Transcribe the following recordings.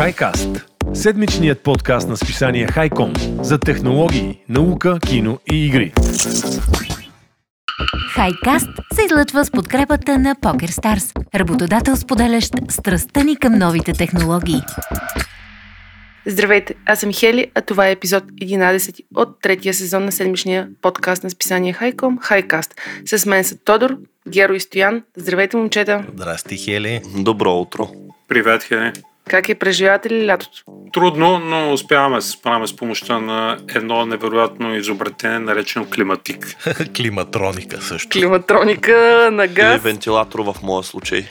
HiCast – седмичният подкаст на списание Хайком за технологии, наука, кино и игри. Хайкаст се излъчва с подкрепата на PokerStars, работодател споделящ страстта ни към новите технологии. Здравейте, аз съм Хели, а това е епизод 11 от третия сезон на седмичния подкаст на списание Хайком, Хайкаст. С мен са Тодор, Геро и Стоян. Здравейте, момчета. Здрасти, Хели. Добро утро. Привет, Хели. Как е преживявате ли лятото? Трудно, но успяваме да се справяме с помощта на едно невероятно изобретение, наречено климатик. Климатроника също. Климатроника на Или газ. вентилатор в моя случай.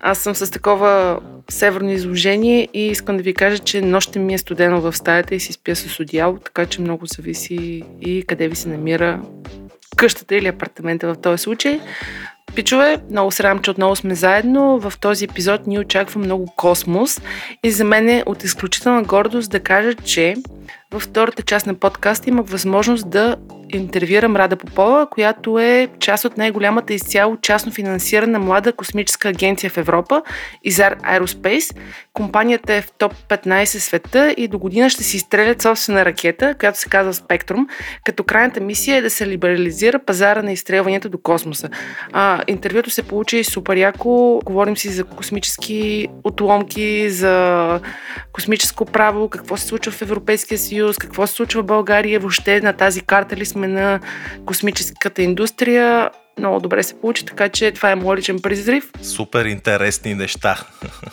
Аз съм с такова северно изложение и искам да ви кажа, че нощем ми е студено в стаята и си спя с одеяло, така че много зависи и къде ви се намира къщата или апартамента в този случай. Пичове, много се радвам, че отново сме заедно. В този епизод ни очаква много космос и за мен е от изключителна гордост да кажа, че във втората част на подкаста имах възможност да интервюирам Рада Попова, която е част от най-голямата изцяло частно финансирана млада космическа агенция в Европа, Изар Aerospace. Компанията е в топ 15 света и до година ще си изстрелят собствена ракета, която се казва Spectrum, като крайната мисия е да се либерализира пазара на изстрелванията до космоса. А, интервюто се получи супер яко. Говорим си за космически отломки, за космическо право, какво се случва в Европейския съюз, какво се случва в България, въобще на тази карта ли сме на космическата индустрия. Много добре се получи, така че това е моят личен призрив. Супер интересни неща.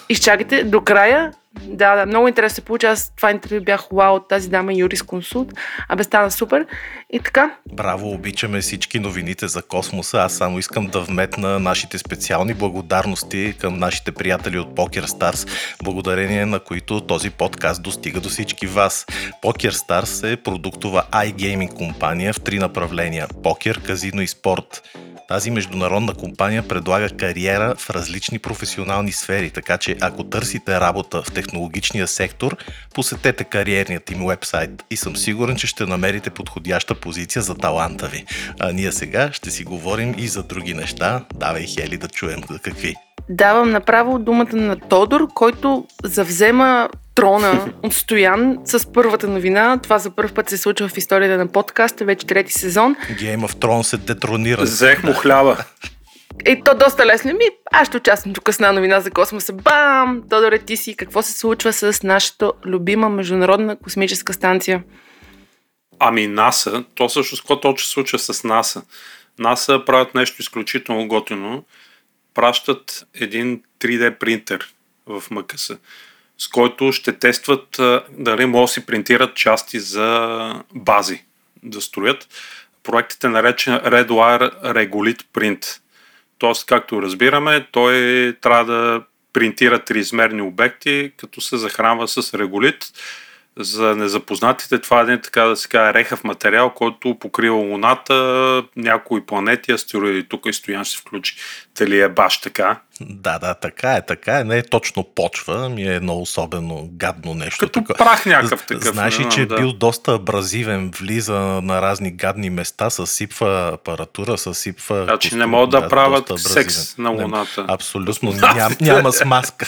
Изчакайте до края. Да, да, много интересно се получи. Аз това интервю бях вау от тази дама юрист консулт. Абе стана супер. И така, Браво, обичаме всички новините за космоса. Аз само искам да вметна нашите специални благодарности към нашите приятели от PokerStars, благодарение на които този подкаст достига до всички вас. PokerStars е продуктова iGaming компания в три направления – покер, казино и спорт. Тази международна компания предлага кариера в различни професионални сфери, така че ако търсите работа в технологичния сектор, посетете кариерният им вебсайт и съм сигурен, че ще намерите подходяща позиция за таланта ви. А ние сега ще си говорим и за други неща. Давай, Хели, да чуем за какви. давам направо думата на Тодор, който завзема трона от Стоян с първата новина. Това за първ път се случва в историята на подкаста, вече трети сезон. Game of Thrones се детронира. Взех му хляба. И то доста лесно ми. Аз ще участвам тук с една новина за космоса. Бам! Тодоре, ти си. Какво се случва с нашата любима международна космическа станция? Ами НАСА, то всъщност какво точно случва с НАСА? НАСА правят нещо изключително готино. Пращат един 3D принтер в МКС, с който ще тестват дали могат да си принтират части за бази да строят. Проектът е наречен Redwire Regolith Print. Тоест, както разбираме, той трябва да принтира триизмерни обекти, като се захранва с реголит. За незапознатите, това е един така да се каже рехав материал, който покрива Луната, някои планети, астероиди. Тук и Стоян ще включи. Дали е баш така? Да, да, така е, така е. Не е точно почва, ми е едно особено гадно нещо. Като такова. прах някакъв такъв. Знаеш не ли, че е да. бил доста абразивен, влиза на разни гадни места, съсипва апаратура, съсипва... Значи не могат да правят доста секс на Не, Луната. Абсолютно, ням, няма смазка.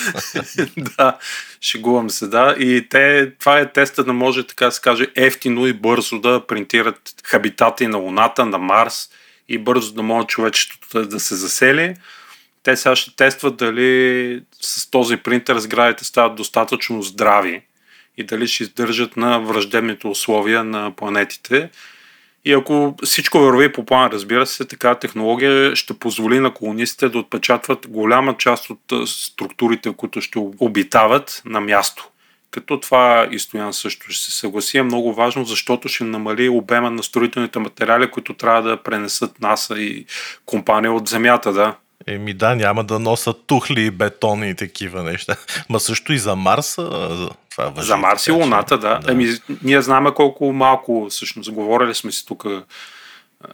да, шегувам се, да. И те, това е теста да може, така да се каже, ефтино и бързо да принтират хабитати на Луната, на Марс и бързо да може човечеството да се засели. Те сега ще тестват дали с този принтер сградите стават достатъчно здрави и дали ще издържат на враждебните условия на планетите. И ако всичко върви по план, разбира се, така технология ще позволи на колонистите да отпечатват голяма част от структурите, които ще обитават на място. Като това и Стоян също ще се съгласи е много важно, защото ще намали обема на строителните материали, които трябва да пренесат НАСА и компания от Земята, да. Еми да, няма да носят тухли и бетони и такива неща. Ма също и за Марс. а, за- Това въжи, За Марс и Луната, да. да. Еми, ние знаем колко малко, всъщност, говорили сме си тук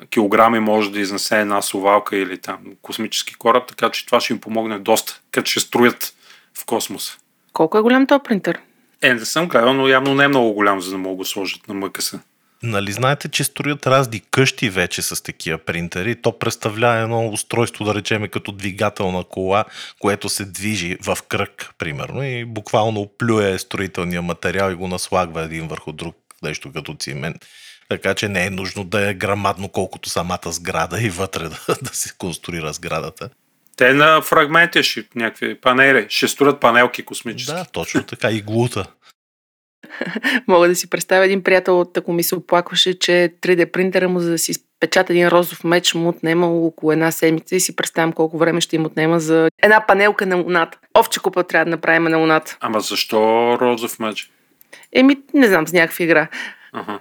килограми може да изнесе една совалка или там космически кораб, така че това ще им помогне доста, като ще строят в космоса. Колко е голям този принтер? Е, не съм гледал, но явно не е много голям, за да мога да го сложат на МКС. Нали знаете, че строят разни къщи вече с такива принтери. То представлява едно устройство, да речеме, като двигател на кола, което се движи в кръг, примерно, и буквално плюе строителния материал и го наслагва един върху друг, нещо като цимент. Така че не е нужно да е грамадно колкото самата сграда и вътре да, да се конструира сградата. Те на фрагменти ще някакви панели, ще строят панелки космически. Да, точно така и глута. Мога да си представя един приятел, ако ми се оплакваше, че 3D принтера му за да си печата един розов меч му отнема около една седмица и си представям колко време ще им отнема за една панелка на Луната. Овче купа трябва да направим на Луната. Ама защо розов меч? Еми, не знам, с някаква игра. Ага.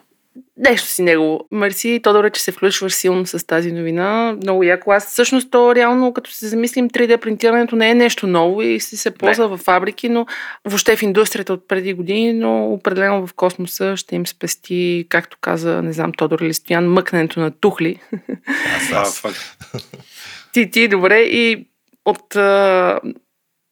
Нещо си негово. Мерси, Тодоре, че се включваш силно с тази новина. Много яко. Аз всъщност то реално, като се замислим, 3D принтирането не е нещо ново и си се ползва в фабрики, но въобще в индустрията от преди години, но определено в космоса ще им спести, както каза, не знам, Тодор или Стоян, мъкненето на тухли. Аз, аз. ти, ти, добре. И от а,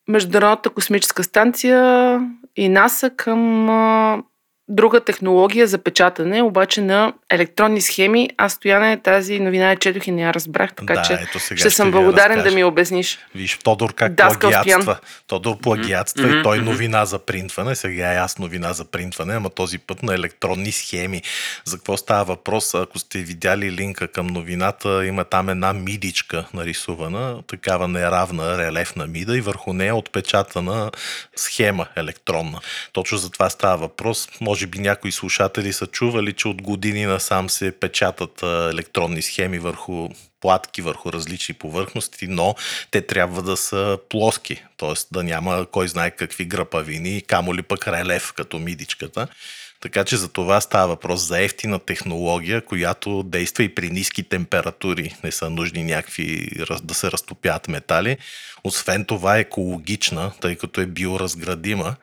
Международната космическа станция и НАСА към а, друга технология за печатане, обаче на електронни схеми. Аз стояне тази новина я четох и не я разбрах, така да, че ето сега ще съм ви я благодарен да ми обясниш. Виж, Тодор как Даскал плагиатства. Тодор плагиатства Мгм, и той новина за принтване. Сега е аз новина за принтване, ама този път на електронни схеми. За какво става въпрос? Ако сте видяли линка към новината, има там една мидичка нарисувана, такава неравна релефна мида и върху нея е отпечатана схема електронна. Точно за това става въпрос. Може би някои слушатели са чували, че от години насам се печатат електронни схеми върху платки върху различни повърхности, но те трябва да са плоски, т.е. да няма кой знае какви гръпавини, камо ли пък релеф като мидичката. Така че за това става въпрос за ефтина технология, която действа и при ниски температури. Не са нужни някакви да се разтопят метали. Освен това е екологична, тъй като е биоразградима.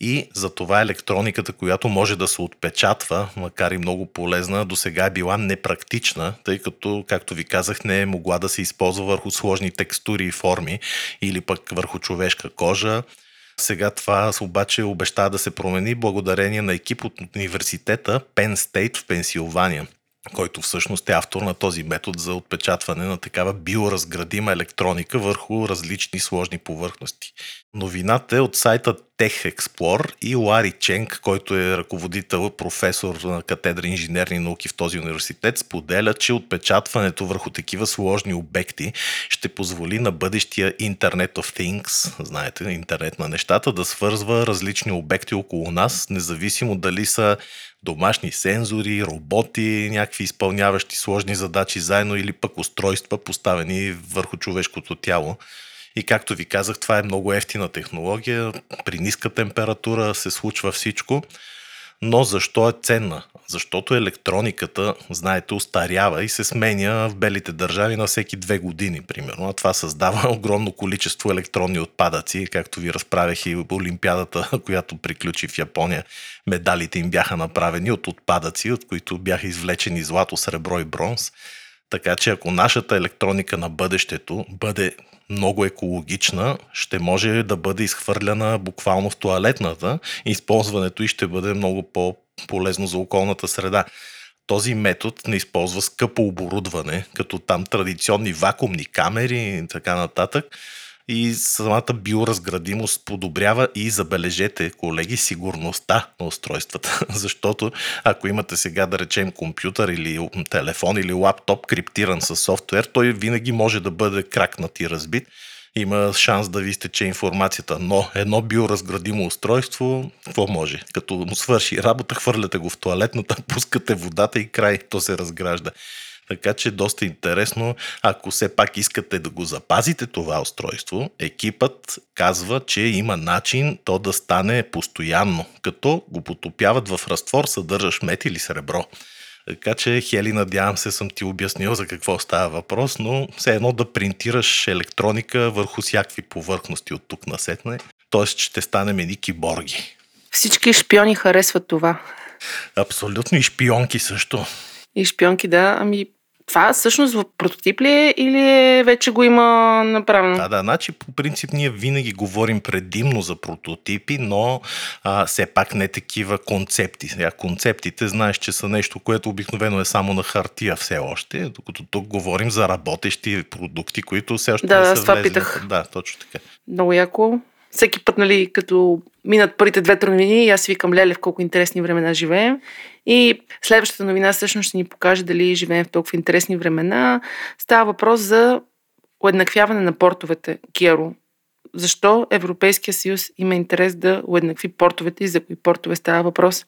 И за това електрониката, която може да се отпечатва, макар и много полезна, до сега е била непрактична, тъй като, както ви казах, не е могла да се използва върху сложни текстури и форми или пък върху човешка кожа. Сега това обаче обещава да се промени благодарение на екип от университета Penn State в Пенсилвания който всъщност е автор на този метод за отпечатване на такава биоразградима електроника върху различни сложни повърхности. Новината е от сайта Tech Explore и Лари Ченг, който е ръководител, професор на катедра инженерни науки в този университет, споделя, че отпечатването върху такива сложни обекти ще позволи на бъдещия Internet of Things, знаете, интернет на нещата, да свързва различни обекти около нас, независимо дали са домашни сензори, роботи, някакви изпълняващи сложни задачи заедно или пък устройства, поставени върху човешкото тяло. И както ви казах, това е много ефтина технология. При ниска температура се случва всичко. Но защо е ценна? Защото електрониката, знаете, устарява и се сменя в белите държави на всеки две години, примерно. А това създава огромно количество електронни отпадъци, както ви разправях и Олимпиадата, която приключи в Япония. Медалите им бяха направени от отпадъци, от които бяха извлечени злато, сребро и бронз. Така че ако нашата електроника на бъдещето бъде много екологична, ще може да бъде изхвърляна буквално в туалетната използването и ще бъде много по-полезно за околната среда. Този метод не използва скъпо оборудване, като там традиционни вакуумни камери и така нататък. И самата биоразградимост подобрява и забележете, колеги, сигурността на устройствата. Защото ако имате сега, да речем, компютър или телефон или лаптоп криптиран с софтуер, той винаги може да бъде кракнат и разбит. Има шанс да ви изтече информацията, но едно биоразградимо устройство, какво може? Като му свърши работа, хвърляте го в туалетната, пускате водата и край, то се разгражда. Така че доста интересно. Ако все пак искате да го запазите това устройство, екипът казва, че има начин то да стане постоянно, като го потопяват в разтвор, съдържащ мет или сребро. Така че, Хели, надявам се, съм ти обяснил за какво става въпрос, но все едно да принтираш електроника върху всякакви повърхности от тук насетне, т.е. ще станем едни киборги. Всички шпиони харесват това. Абсолютно и шпионки също. И шпионки, да, ами Това всъщност в прототип ли е или е, вече го има направено? Да, да, значи по принцип ние винаги говорим предимно за прототипи, но а, все пак не такива концепти. Сега концептите знаеш, че са нещо, което обикновено е само на хартия все още, докато тук говорим за работещи продукти, които все още Да, не са това влезли. питах. Да, точно така. Много яко. Всеки път, нали, като минат първите две-три новини, и аз викам, леле, в колко интересни времена живеем. И следващата новина всъщност ще ни покаже дали живеем в толкова интересни времена. Става въпрос за уеднаквяване на портовете. Киаро, защо Европейския съюз има интерес да уеднакви портовете и за кои портове става въпрос?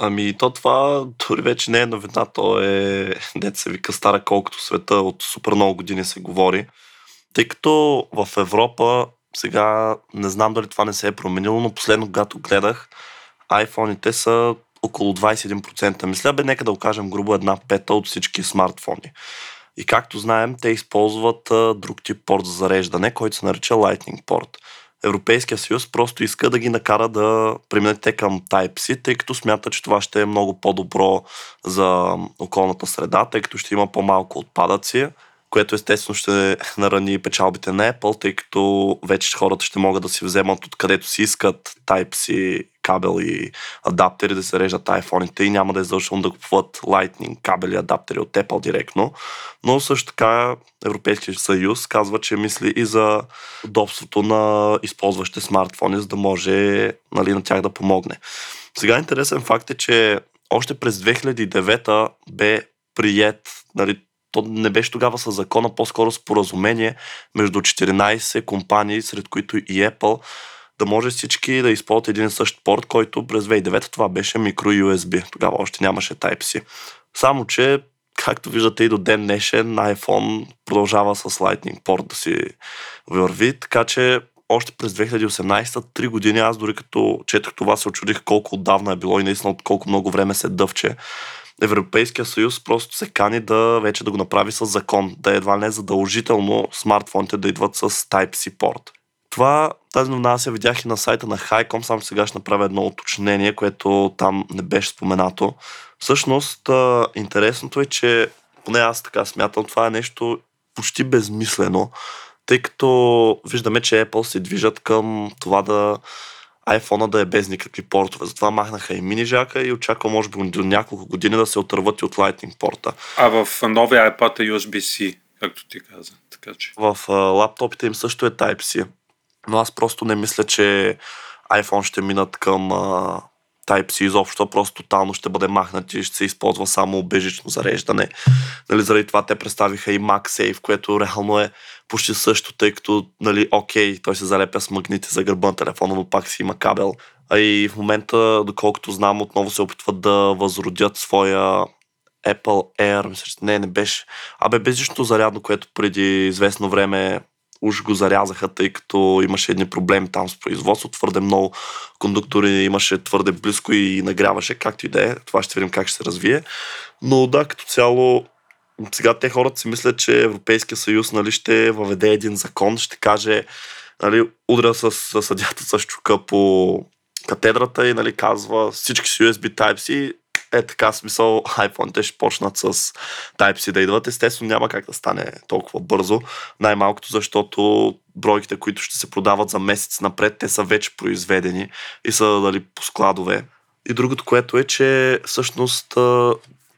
Ами то това дори вече не е новина, то е, дете се вика стара колкото света, от супер много години се говори. Тъй като в Европа сега не знам дали това не се е променило, но последно, когато гледах, айфоните са около 21%. Мисля, бе, нека да окажем грубо една пета от всички смартфони. И както знаем, те използват а, друг тип порт за зареждане, който се нарича Lightning порт. Европейския съюз просто иска да ги накара да преминат те към Type-C, тъй като смята, че това ще е много по-добро за околната среда, тъй като ще има по-малко отпадъци, което естествено ще нарани печалбите на Apple, тъй като вече хората ще могат да си вземат откъдето си искат Type-C кабел и адаптери да се режат iPhone-ите и няма да е задължително да купуват Lightning кабели и адаптери от Apple директно. Но също така Европейския съюз казва, че мисли и за удобството на използващите смартфони, за да може нали, на тях да помогне. Сега интересен факт е, че още през 2009 бе прият, нали, то не беше тогава със закона, по-скоро споразумение между 14 компании, сред които и Apple, да може всички да използват един същ порт, който през 2009 това беше микро USB. Тогава още нямаше Type-C. Само, че както виждате и до ден днешен, iPhone продължава с Lightning порт да си върви, така че още през 2018, три години, аз дори като четох това се очудих колко отдавна е било и наистина от колко много време се дъвче. Европейския съюз просто се кани да вече да го направи с закон, да едва не е задължително смартфоните да идват с Type-C порт. Това, тази новина аз я видях и на сайта на Highcom, само сега ще направя едно уточнение, което там не беше споменато. Всъщност, интересното е, че поне аз така смятам, това е нещо почти безмислено, тъй като виждаме, че Apple се движат към това да iPhone да е без никакви портове. Затова махнаха и мини жака и очаквам може би до няколко години да се отърват и от Lightning порта. А в новия iPad е USB-C, както ти каза. Така че. В а, лаптопите им също е Type-C. Но аз просто не мисля, че iPhone ще минат към а, Type-C изобщо, просто тотално ще бъде махнат и ще се използва само бежично зареждане. Нали, заради това те представиха и MagSafe, което реално е почти също, тъй като, нали, окей, той се залепя с магнити за гърба на телефона, но пак си има кабел. А и в момента, доколкото знам, отново се опитват да възродят своя Apple Air, мисля, не, не беше. Абе, безжично зарядно, което преди известно време уж го зарязаха, тъй като имаше едни проблеми там с производство, твърде много кондуктори имаше твърде близко и нагряваше, както и да е. Това ще видим как ще се развие. Но да, като цяло, сега те хората си мислят, че Европейския съюз нали, ще въведе един закон, ще каже, нали, удря с, с съдята с чука по катедрата и нали, казва всички с USB Type-C е така смисъл iPhone-те ще почнат с Type-C да идват. Естествено няма как да стане толкова бързо. Най-малкото, защото бройките, които ще се продават за месец напред, те са вече произведени и са дали по складове. И другото, което е, че всъщност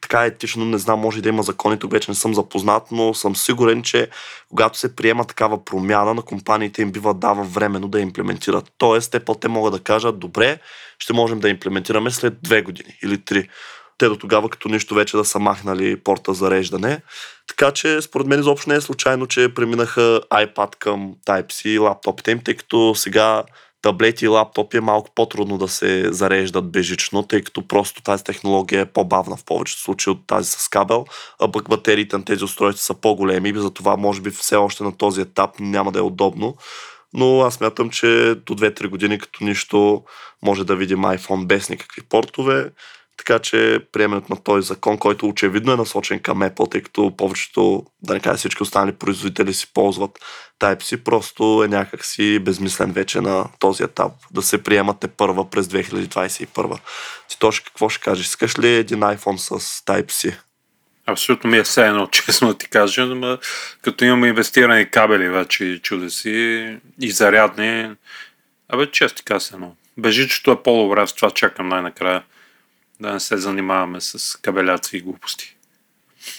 така етично, не знам, може и да има закони, тук вече не съм запознат, но съм сигурен, че когато се приема такава промяна, на компаниите им бива дава временно да имплементират. Тоест, те те могат да кажат, добре, ще можем да имплементираме след две години или три. Те до тогава, като нищо вече да са махнали порта за реждане. Така че, според мен, изобщо не е случайно, че преминаха iPad към Type-C и лаптопите им, тъй като сега таблети и лаптопи е малко по-трудно да се зареждат бежично, тъй като просто тази технология е по-бавна в повечето случаи от тази с кабел, а пък батериите на тези устройства са по-големи затова може би все още на този етап няма да е удобно. Но аз мятам, че до 2-3 години като нищо може да видим iPhone без никакви портове, така че приемането на този закон, който очевидно е насочен към Apple, тъй като повечето, да не кажа всички останали производители си ползват Type-C, просто е някакси безмислен вече на този етап да се приемате първа през 2021. Ти точно какво ще кажеш? Искаш ли един iPhone с Type-C? Абсолютно ми е все едно, честно да ти кажа, но като имаме инвестирани кабели вече чудеси и зарядни, абе, често ти каза едно. Бежичето е по-добре, с това чакам най-накрая да не се занимаваме с кабеляци и глупости.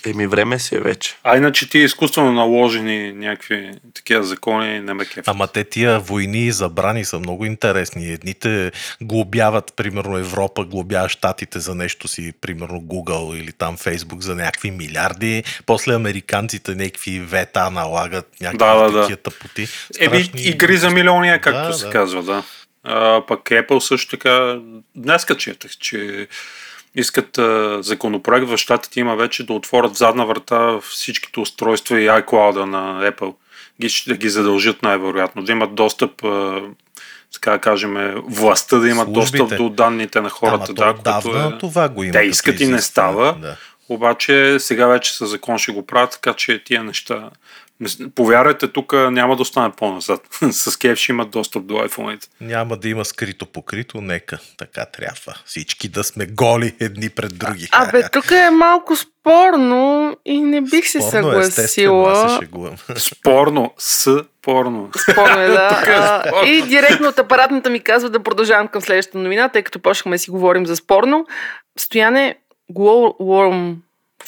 Еми, време си е вече. А иначе ти изкуствено наложени някакви такива закони не ме. Ама те тия войни и забрани са много интересни. Едните глобяват, примерно Европа, глобява щатите за нещо си, примерно Google или там Facebook за някакви милиарди. После американците някакви вета налагат някакви Да, да, да. такива тъпоти. Еми, игри за милиония, както Да, се да. казва, да. А, пък Apple също така, днес четах, че искат а, законопроект в щатите има вече да отворят в задна врата всичките устройства и iCloud на Apple. Ги, ще ги задължат най-вероятно, да имат достъп, а, така да кажем, властта да имат Службите. достъп до данните на хората. Да, отдавна което е... това го има. Те искат и не става. Да. Обаче сега вече със закон ще го правят, така че тия неща... Повярвайте, тук няма да остане по-назад. С кеф ще имат достъп до iPhone-ите. Няма да има скрито покрито, нека така трябва. Всички да сме голи едни пред други. Абе, тук е малко спорно и не бих се Спорно, се съгласила. шегувам. Спорно, с порно. Спорно е, да. Е спорно. И директно от апаратната ми казва да продължавам към следващата новина, тъй като почнахме да си говорим за спорно. Стояне, Glowworm.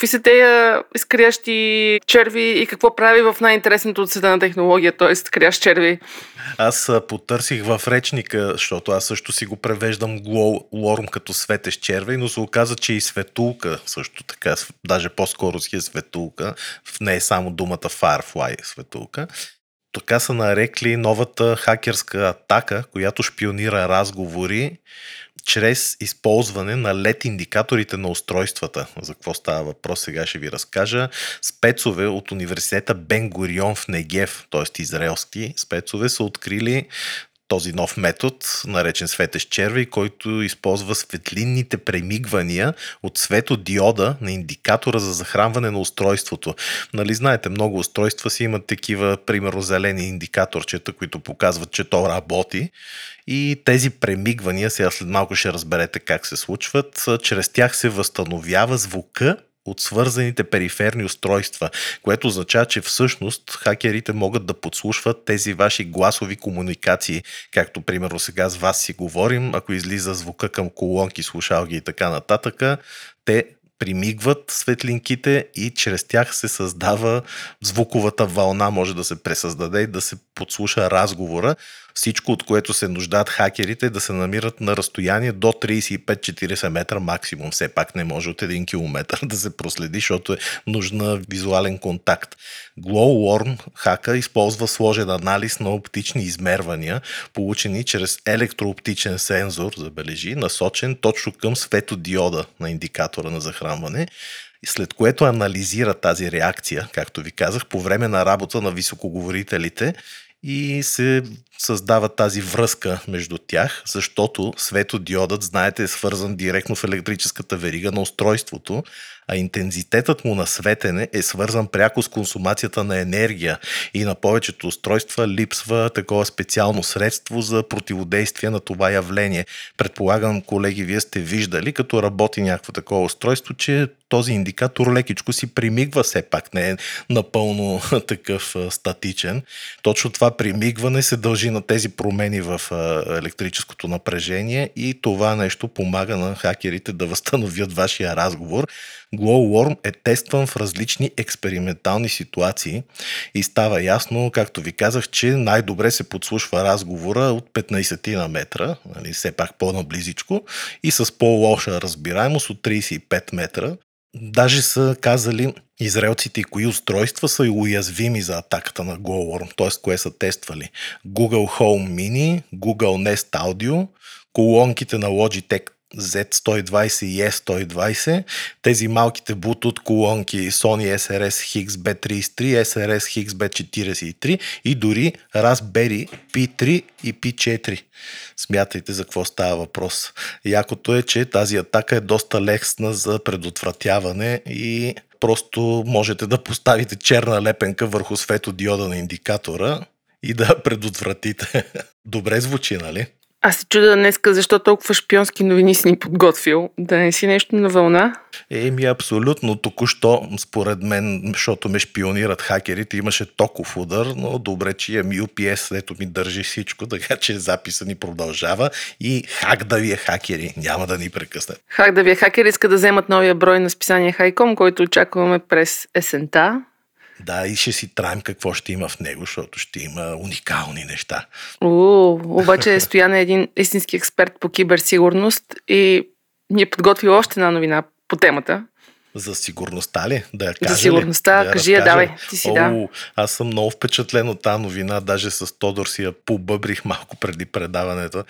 Какви са тези изкрящи черви и какво прави в най-интересното от света на технология, т.е. крящ черви? Аз потърсих в речника, защото аз също си го превеждам Glowworm като светещ червей, но се оказа, че и светулка също така, даже по-скоро си е светулка, не е само думата Firefly светулка. Така са нарекли новата хакерска атака, която шпионира разговори чрез използване на LED индикаторите на устройствата. За какво става въпрос, сега ще ви разкажа. Спецове от университета Бен Гурион в Негев, т.е. израелски спецове, са открили този нов метод, наречен светещ червей, който използва светлинните премигвания от светодиода на индикатора за захранване на устройството. Нали знаете, много устройства си имат такива, примерно, зелени индикаторчета, които показват, че то работи. И тези премигвания, сега след малко ще разберете как се случват, чрез тях се възстановява звука от свързаните периферни устройства, което означава, че всъщност хакерите могат да подслушват тези ваши гласови комуникации, както примерно сега с вас си говорим, ако излиза звука към колонки, слушалки и така нататък, те примигват светлинките и чрез тях се създава звуковата вълна, може да се пресъздаде и да се подслуша разговора. Всичко, от което се нуждаят хакерите, е да се намират на разстояние до 35-40 метра максимум. Все пак не може от 1 км да се проследи, защото е нужна визуален контакт. Glowworm хака използва сложен анализ на оптични измервания, получени чрез електрооптичен сензор, забележи, насочен точно към светодиода на индикатора на захранване след което анализира тази реакция, както ви казах, по време на работа на високоговорителите и се създава тази връзка между тях, защото светодиодът, знаете, е свързан директно в електрическата верига на устройството, а интензитетът му на светене е свързан пряко с консумацията на енергия и на повечето устройства липсва такова специално средство за противодействие на това явление. Предполагам, колеги, вие сте виждали, като работи някакво такова устройство, че този индикатор лекичко си примигва все пак, не е напълно такъв статичен. Точно това примигване се дължи на тези промени в електрическото напрежение и това нещо помага на хакерите да възстановят вашия разговор. Glowworm е тестван в различни експериментални ситуации и става ясно, както ви казах, че най-добре се подслушва разговора от 15 на метра, нали, все пак по-наблизичко, и с по-лоша разбираемост от 35 метра. Даже са казали израелците кои устройства са уязвими за атаката на Glowworm, т.е. кое са тествали. Google Home Mini, Google Nest Audio, колонките на Logitech Z120 и S120, тези малките Bluetooth колонки Sony SRS XB33, SRS XB43 и дори Raspberry P3 и P4. Смятайте за какво става въпрос. Якото е, че тази атака е доста лесна за предотвратяване и просто можете да поставите черна лепенка върху светодиода на индикатора и да предотвратите. Добре звучи, нали? Аз се чуда днеска, защо толкова шпионски новини си ни подготвил. Да не си нещо на вълна? Еми, абсолютно. Току-що, според мен, защото ме шпионират хакерите, имаше токов удар, но добре, че имам UPS, ето ми държи всичко, така че записа ни продължава и хак да ви е хакери, няма да ни прекъсне. Хак да ви е хакери иска да вземат новия брой на списание Хайком, който очакваме през есента. Да, и ще си траем какво ще има в него, защото ще има уникални неща. О, обаче Стоян е един истински експерт по киберсигурност и ни е подготвил още една новина по темата. За сигурността ли? Да я кажа За сигурността, ли? кажи я, давай, ти си О, да. Аз съм много впечатлен от тази новина, даже с Тодор си я побъбрих малко преди предаването.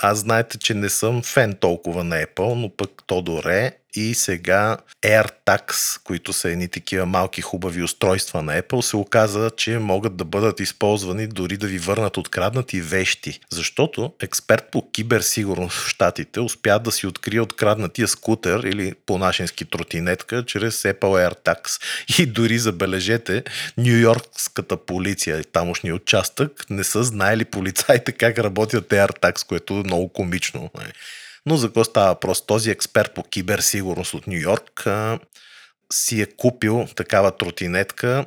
Аз знаете, че не съм фен толкова на Apple, но пък Тодор е и сега AirTags, които са едни такива малки хубави устройства на Apple, се оказа, че могат да бъдат използвани дори да ви върнат откраднати вещи. Защото експерт по киберсигурност в Штатите успя да си открие откраднатия скутер или по-нашенски тротинетка чрез Apple AirTags. И дори забележете, Нью-Йоркската полиция, тамошния участък, не са знаели полицаите как работят AirTags, което много комично. Но за какво става въпрос? Този експерт по киберсигурност от Нью Йорк си е купил такава тротинетка,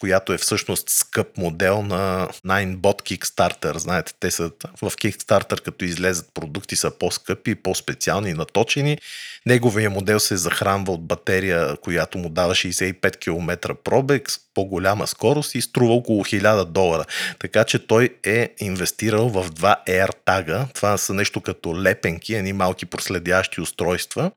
която е всъщност скъп модел на Ninebot Kickstarter. Знаете, те са в Kickstarter, като излезат продукти, са по-скъпи, по-специални, наточени. Неговия модел се захранва от батерия, която му дава 65 км пробег, с по-голяма скорост и струва около 1000 долара. Така че той е инвестирал в два AirTag. Това са нещо като лепенки, едни малки проследящи устройства,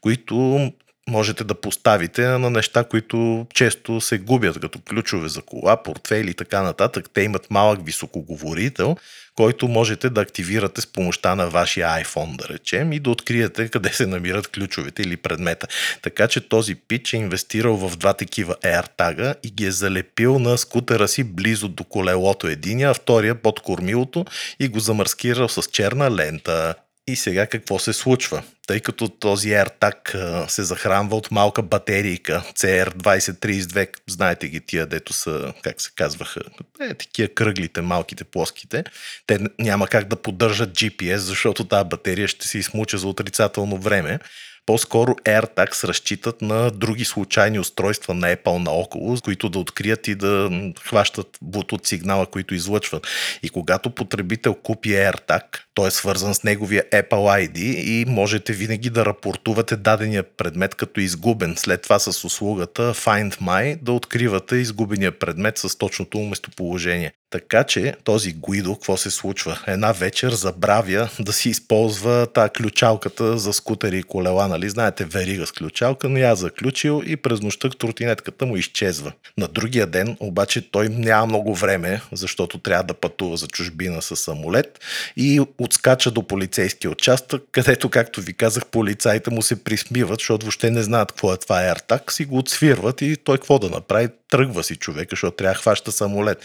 които можете да поставите на неща, които често се губят, като ключове за кола, портфели и така нататък. Те имат малък високоговорител, който можете да активирате с помощта на вашия iPhone, да речем, и да откриете къде се намират ключовете или предмета. Така че този пич е инвестирал в два такива AirTag и ги е залепил на скутера си близо до колелото единия, а втория под кормилото и го замаскирал с черна лента. И сега какво се случва? Тъй като този AirTag се захранва от малка батерийка CR2032, знаете ги тия, дето са, как се казваха, е, такива кръглите, малките, плоските, те няма как да поддържат GPS, защото тази батерия ще се измуча за отрицателно време. По-скоро AirTags разчитат на други случайни устройства на Apple наоколо, които да открият и да хващат Bluetooth сигнала, които излъчват. И когато потребител купи AirTag, той е свързан с неговия Apple ID и можете винаги да рапортувате дадения предмет като изгубен. След това с услугата Find My да откривате изгубения предмет с точното му местоположение. Така че този Гуидо, какво се случва? Една вечер забравя да си използва та ключалката за скутери и колела, нали? Знаете, верига с ключалка, но я заключил и през нощта тротинетката му изчезва. На другия ден обаче той няма много време, защото трябва да пътува за чужбина с самолет и отскача до полицейския участък, където, както ви казах, полицаите му се присмиват, защото въобще не знаят какво е това AirTag, си го отсвирват и той какво да направи? Тръгва си човека, защото трябва да хваща самолет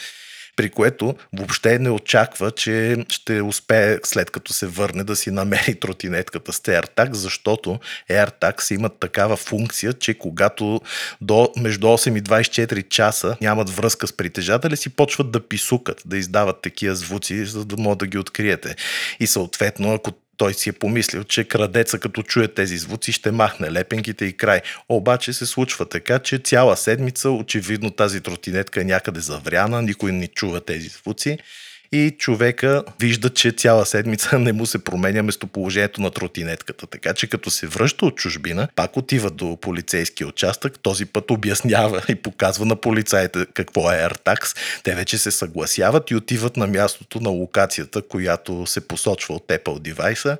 при което въобще не очаква, че ще успее след като се върне да си намери тротинетката с AirTag, защото AirTags имат такава функция, че когато до между 8 и 24 часа нямат връзка с притежателя си, почват да писукат, да издават такива звуци, за да могат да ги откриете. И съответно, ако той си е помислил, че крадеца като чуе тези звуци ще махне лепенките и край. Обаче се случва така, че цяла седмица очевидно тази тротинетка е някъде завряна, никой не чува тези звуци и човека вижда, че цяла седмица не му се променя местоположението на тротинетката. Така че като се връща от чужбина, пак отива до полицейския участък, този път обяснява и показва на полицаите какво е AirTags. Те вече се съгласяват и отиват на мястото на локацията, която се посочва от Apple девайса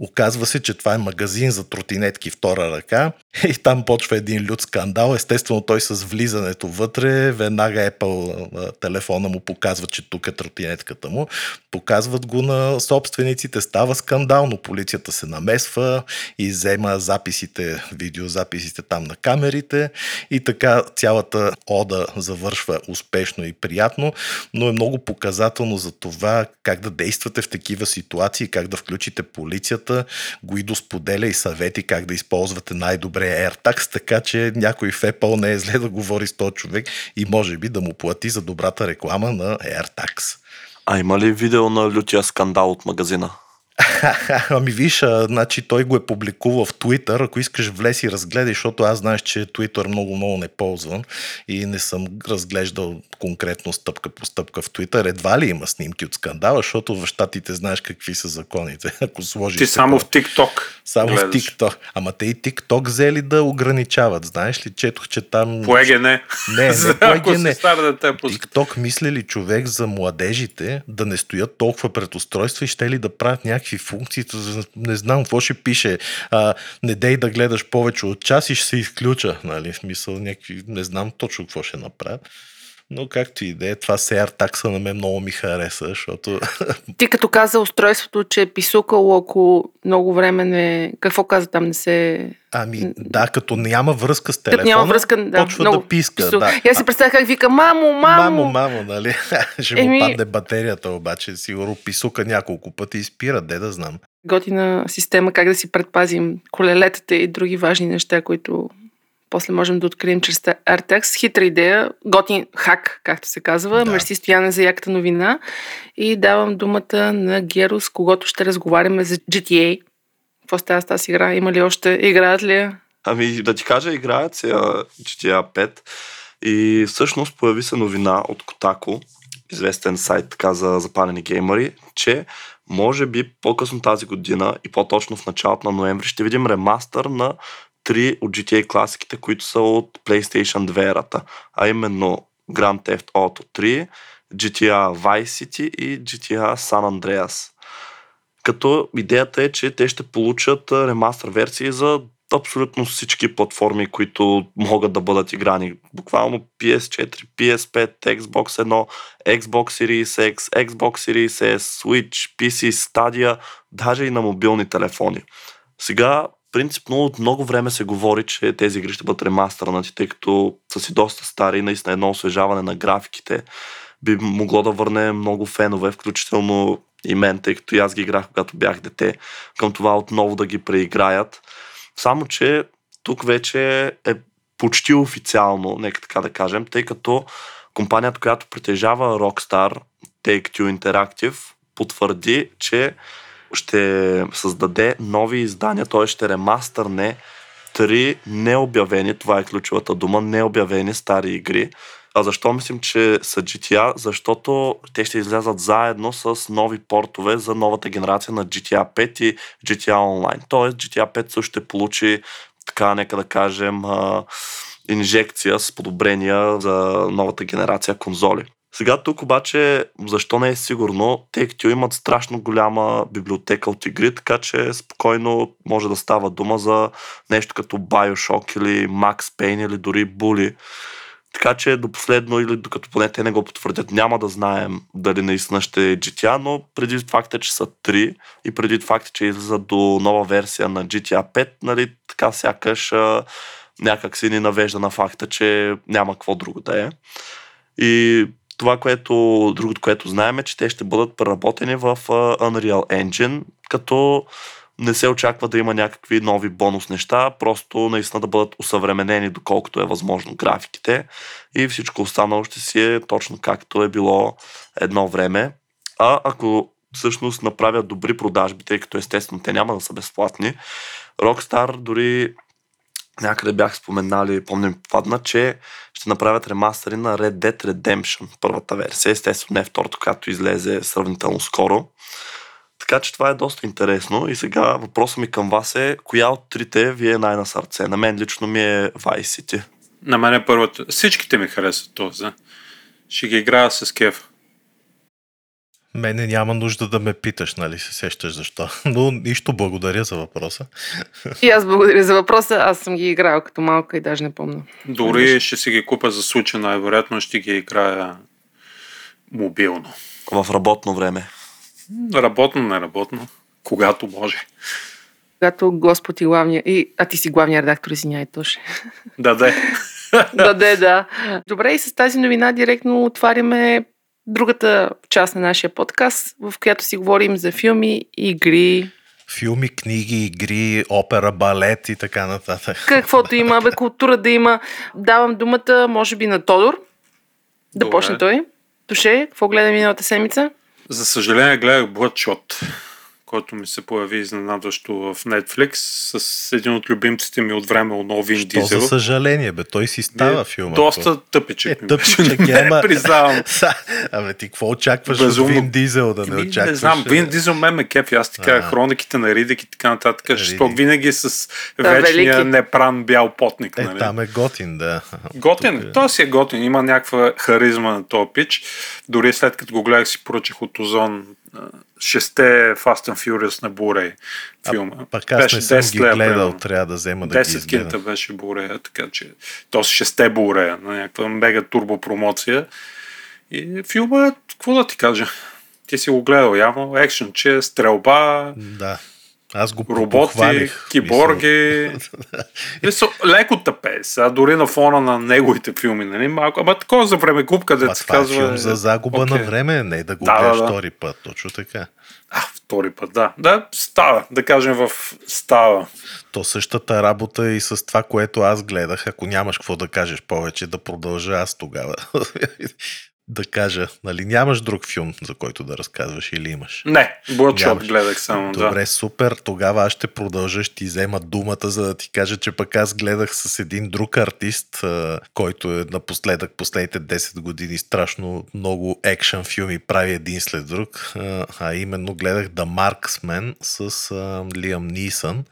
Оказва се, че това е магазин за тротинетки втора ръка и там почва един люд скандал. Естествено той с влизането вътре, веднага Apple телефона му показва, че тук е тротинетката му. Показват го на собствениците, става скандал, но полицията се намесва и взема записите, видеозаписите там на камерите и така цялата ода завършва успешно и приятно, но е много показателно за това как да действате в такива ситуации, как да включите полицията комисията, Гуидо споделя и съвети как да използвате най-добре AirTags, така че някой в Apple не е зле да говори с този човек и може би да му плати за добрата реклама на AirTags. А има ли видео на лютия скандал от магазина? ами виж, а, значи той го е публикувал в Twitter. Ако искаш влез и разгледай, защото аз знаеш, че Twitter много-много не ползвам и не съм разглеждал конкретно стъпка по стъпка в Twitter. Едва ли има снимки от скандала, защото в щатите знаеш какви са законите. Ако сложиш Ти само в. TikTok. Само гледаш. в TikTok. Ама те и TikTok взели да ограничават. Знаеш ли, четох, че там... По ЕГН. Не, не, За- по Ако ЕГН. си стар да те. TikTok мисли ли човек за младежите да не стоят толкова пред устройства и ще ли да правят някакви функции, за- не знам какво ще пише, а, не дей да гледаш повече от час и ще се изключа, нали, в смисъл някакви, не знам точно какво ще направят. Но както и да е, това CR такса на мен много ми хареса, защото Ти като каза устройството, че е писукало, ако много време не... Какво каза там? Не се... ами да, като няма връзка с Като телефона, няма връзка, да, почва много да писка. пису- Да. Аз си представях как вика, мамо, мамо. Мамо, мамо, нали? Ще му Еми- падне батерията, обаче сигурно писука няколко пъти и спира, де да знам. Готина система, как да си предпазим колелетата и други важни неща, които после можем да открием чрез AirTags. Хитра идея, готин хак, както се казва. Да. Мерси Стояне за яката новина. И давам думата на Геро, с когото ще разговаряме за GTA. Какво става с тази игра? Има ли още? Играят ли я? Ами да ти кажа, играят се а, GTA 5 и всъщност появи се новина от Kotaku, известен сайт така за запалени геймери, че може би по-късно тази година и по-точно в началото на ноември ще видим ремастър на три от GTA класиките, които са от PlayStation 2 ерата, а именно Grand Theft Auto 3, GTA Vice City и GTA San Andreas. Като идеята е, че те ще получат ремастър версии за абсолютно всички платформи, които могат да бъдат играни. Буквално PS4, PS5, Xbox 1, Xbox Series X, Xbox Series S, Switch, PC, Stadia, даже и на мобилни телефони. Сега, принципно, от много време се говори, че тези игри ще бъдат ремастърнати, тъй като са си доста стари и наистина едно освежаване на графиките би могло да върне много фенове, включително и мен, тъй като и аз ги играх, когато бях дете, към това отново да ги преиграят. Само, че тук вече е почти официално, нека така да кажем, тъй като компанията, която притежава Rockstar, Take-Two Interactive, потвърди, че ще създаде нови издания, т.е. ще ремастърне три необявени, това е ключовата дума, необявени стари игри. А защо мислим, че са GTA? Защото те ще излязат заедно с нови портове за новата генерация на GTA 5 и GTA Online. Тоест GTA 5 също ще получи така, нека да кажем, инжекция с подобрения за новата генерация конзоли. Сега тук обаче, защо не е сигурно, Take-Two имат страшно голяма библиотека от игри, така че спокойно може да става дума за нещо като Bioshock или Max Payne или дори Bully. Така че до последно или докато поне те не го потвърдят, няма да знаем дали наистина ще е GTA, но преди факта, че са 3 и преди факта, че излизат до нова версия на GTA 5, нали, така сякаш някак си ни навежда на факта, че няма какво друго да е. И това, което, другото, което знаем е, че те ще бъдат преработени в Unreal Engine, като не се очаква да има някакви нови бонус неща, просто наистина да бъдат усъвременени доколкото е възможно графиките и всичко останало ще си е точно както е било едно време. А ако всъщност направят добри продажби, тъй като естествено те няма да са безплатни, Rockstar дори някъде бях споменали, помним падна, че ще направят ремастери на Red Dead Redemption, първата версия, естествено не второто, която излезе сравнително скоро. Така че това е доста интересно и сега въпросът ми към вас е, коя от трите ви е най-на сърце? На мен лично ми е Vice City. На мен е първата. Всичките ми харесват този. Ще ги играя с кеф. Мене няма нужда да ме питаш, нали се сещаш защо. Но нищо благодаря за въпроса. И аз благодаря за въпроса. Аз съм ги играл като малка и даже не помня. Дори ще си ги купа за случай, най-вероятно ще ги играя мобилно. В работно време. Работно, неработно. Когато може. Когато Господ и главния... И, а ти си главния редактор, извиняй, Тоше. Да, да. да, да, да. Добре, и с тази новина директно отваряме другата част на нашия подкаст, в която си говорим за филми, игри, Филми, книги, игри, опера, балет и така нататък. каквото има, бе, култура да има. Давам думата, може би, на Тодор. Да Добре. почне той. Туше, какво гледа миналата седмица? За съжаление гледах Bloodshot, който ми се появи изненадващо в Netflix с един от любимците ми от време, от Вин Що Дизел. за съжаление, бе? Той си става Е, филма. Доста тъпичък. Е, ми тъпичък е, ама- Не, признавам. Абе, ти какво очакваш Безумно. от Вин Дизел да не Еми, очакваш? не знам, Вин Дизел мен ме кефи. Аз така, А. хрониките на Ридик и така нататък. Ридик. винаги с Да, вечния велики. непран бял потник. Е, нали? там е готин, да. Готин, Тук е- той си е готин, има някаква харизма на този пич. Дори след като го гледах си поръчах от Озон шесте Fast and Furious на Blu-ray филма. Пък аз Беше не съм 10 ги гледал, примерно. трябва да взема да ги 10 изгледам. кинта беше Blu-ray, така че то с шесте Blu-ray на някаква мега турбо промоция. И филма, какво да ти кажа? Ти си го гледал явно, екшен, че стрелба, Да. Аз го роботи, похвалих. киборги. Мисъл, леко тъпе. Сега дори на фона на неговите филми, нали? Малко, ама такова за време купка, да се е казва. филм за загуба окей. на време, не да го Да, да, гледаш да. втори път. Точно така. А, втори път, да. Да, става, да кажем в става. То същата работа е и с това, което аз гледах. Ако нямаш какво да кажеш повече, да продължа аз тогава. Да кажа, нали, нямаш друг филм, за който да разказваш или имаш? Не, Bloodshot гледах само, Добре, да. супер. Тогава аз ще продължа, ще ти взема думата, за да ти кажа, че пък аз гледах с един друг артист, който е напоследък, последните 10 години страшно много екшън филми прави един след друг, а, именно гледах The Marksman с Лиам Нисън.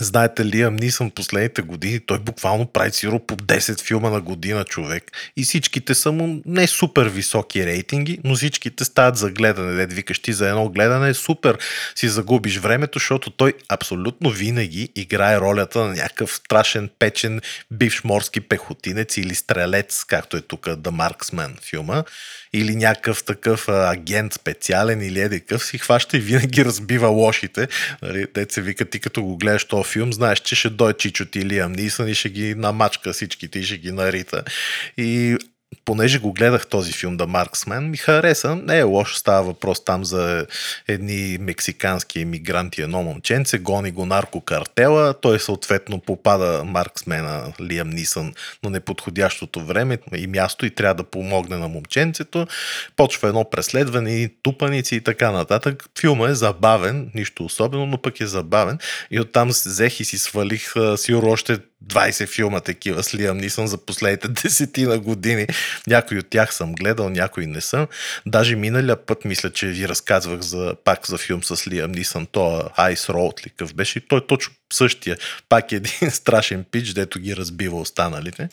Знаете, Лиам Нисън последните години, той буквално прави сиро по 10 филма на година човек. И всичките са му не супер високи рейтинги, но всичките стават за гледане. Дед викаш ти за едно гледане е супер си загубиш времето, защото той абсолютно винаги играе ролята на някакъв страшен, печен, бивш морски пехотинец или стрелец, както е тук The Marksman филма или някакъв такъв агент специален или еди къв си хваща и винаги разбива лошите. Нали, дет се вика, ти като го гледаш този филм, знаеш, че ще дойде Чичо ти Нисън и ще ги намачка всичките и ще ги нарита. И понеже го гледах този филм The Marksman, ми хареса. Не е лошо, става въпрос там за едни мексикански емигранти, едно момченце, гони го наркокартела, той съответно попада Марксмена Лиам Нисън на неподходящото време и място и трябва да помогне на момченцето. Почва едно преследване и тупаници и така нататък. Филма е забавен, нищо особено, но пък е забавен и оттам взех и си свалих сигурно още 20 филма такива с Лиам Нисън за последните десетина години. Някои от тях съм гледал, някои не съм. Даже миналия път мисля, че ви разказвах за, пак за филм с Лиам Нисън, то Ice Road ли къв беше. Той точно същия. Пак е един страшен пич, дето ги разбива останалите.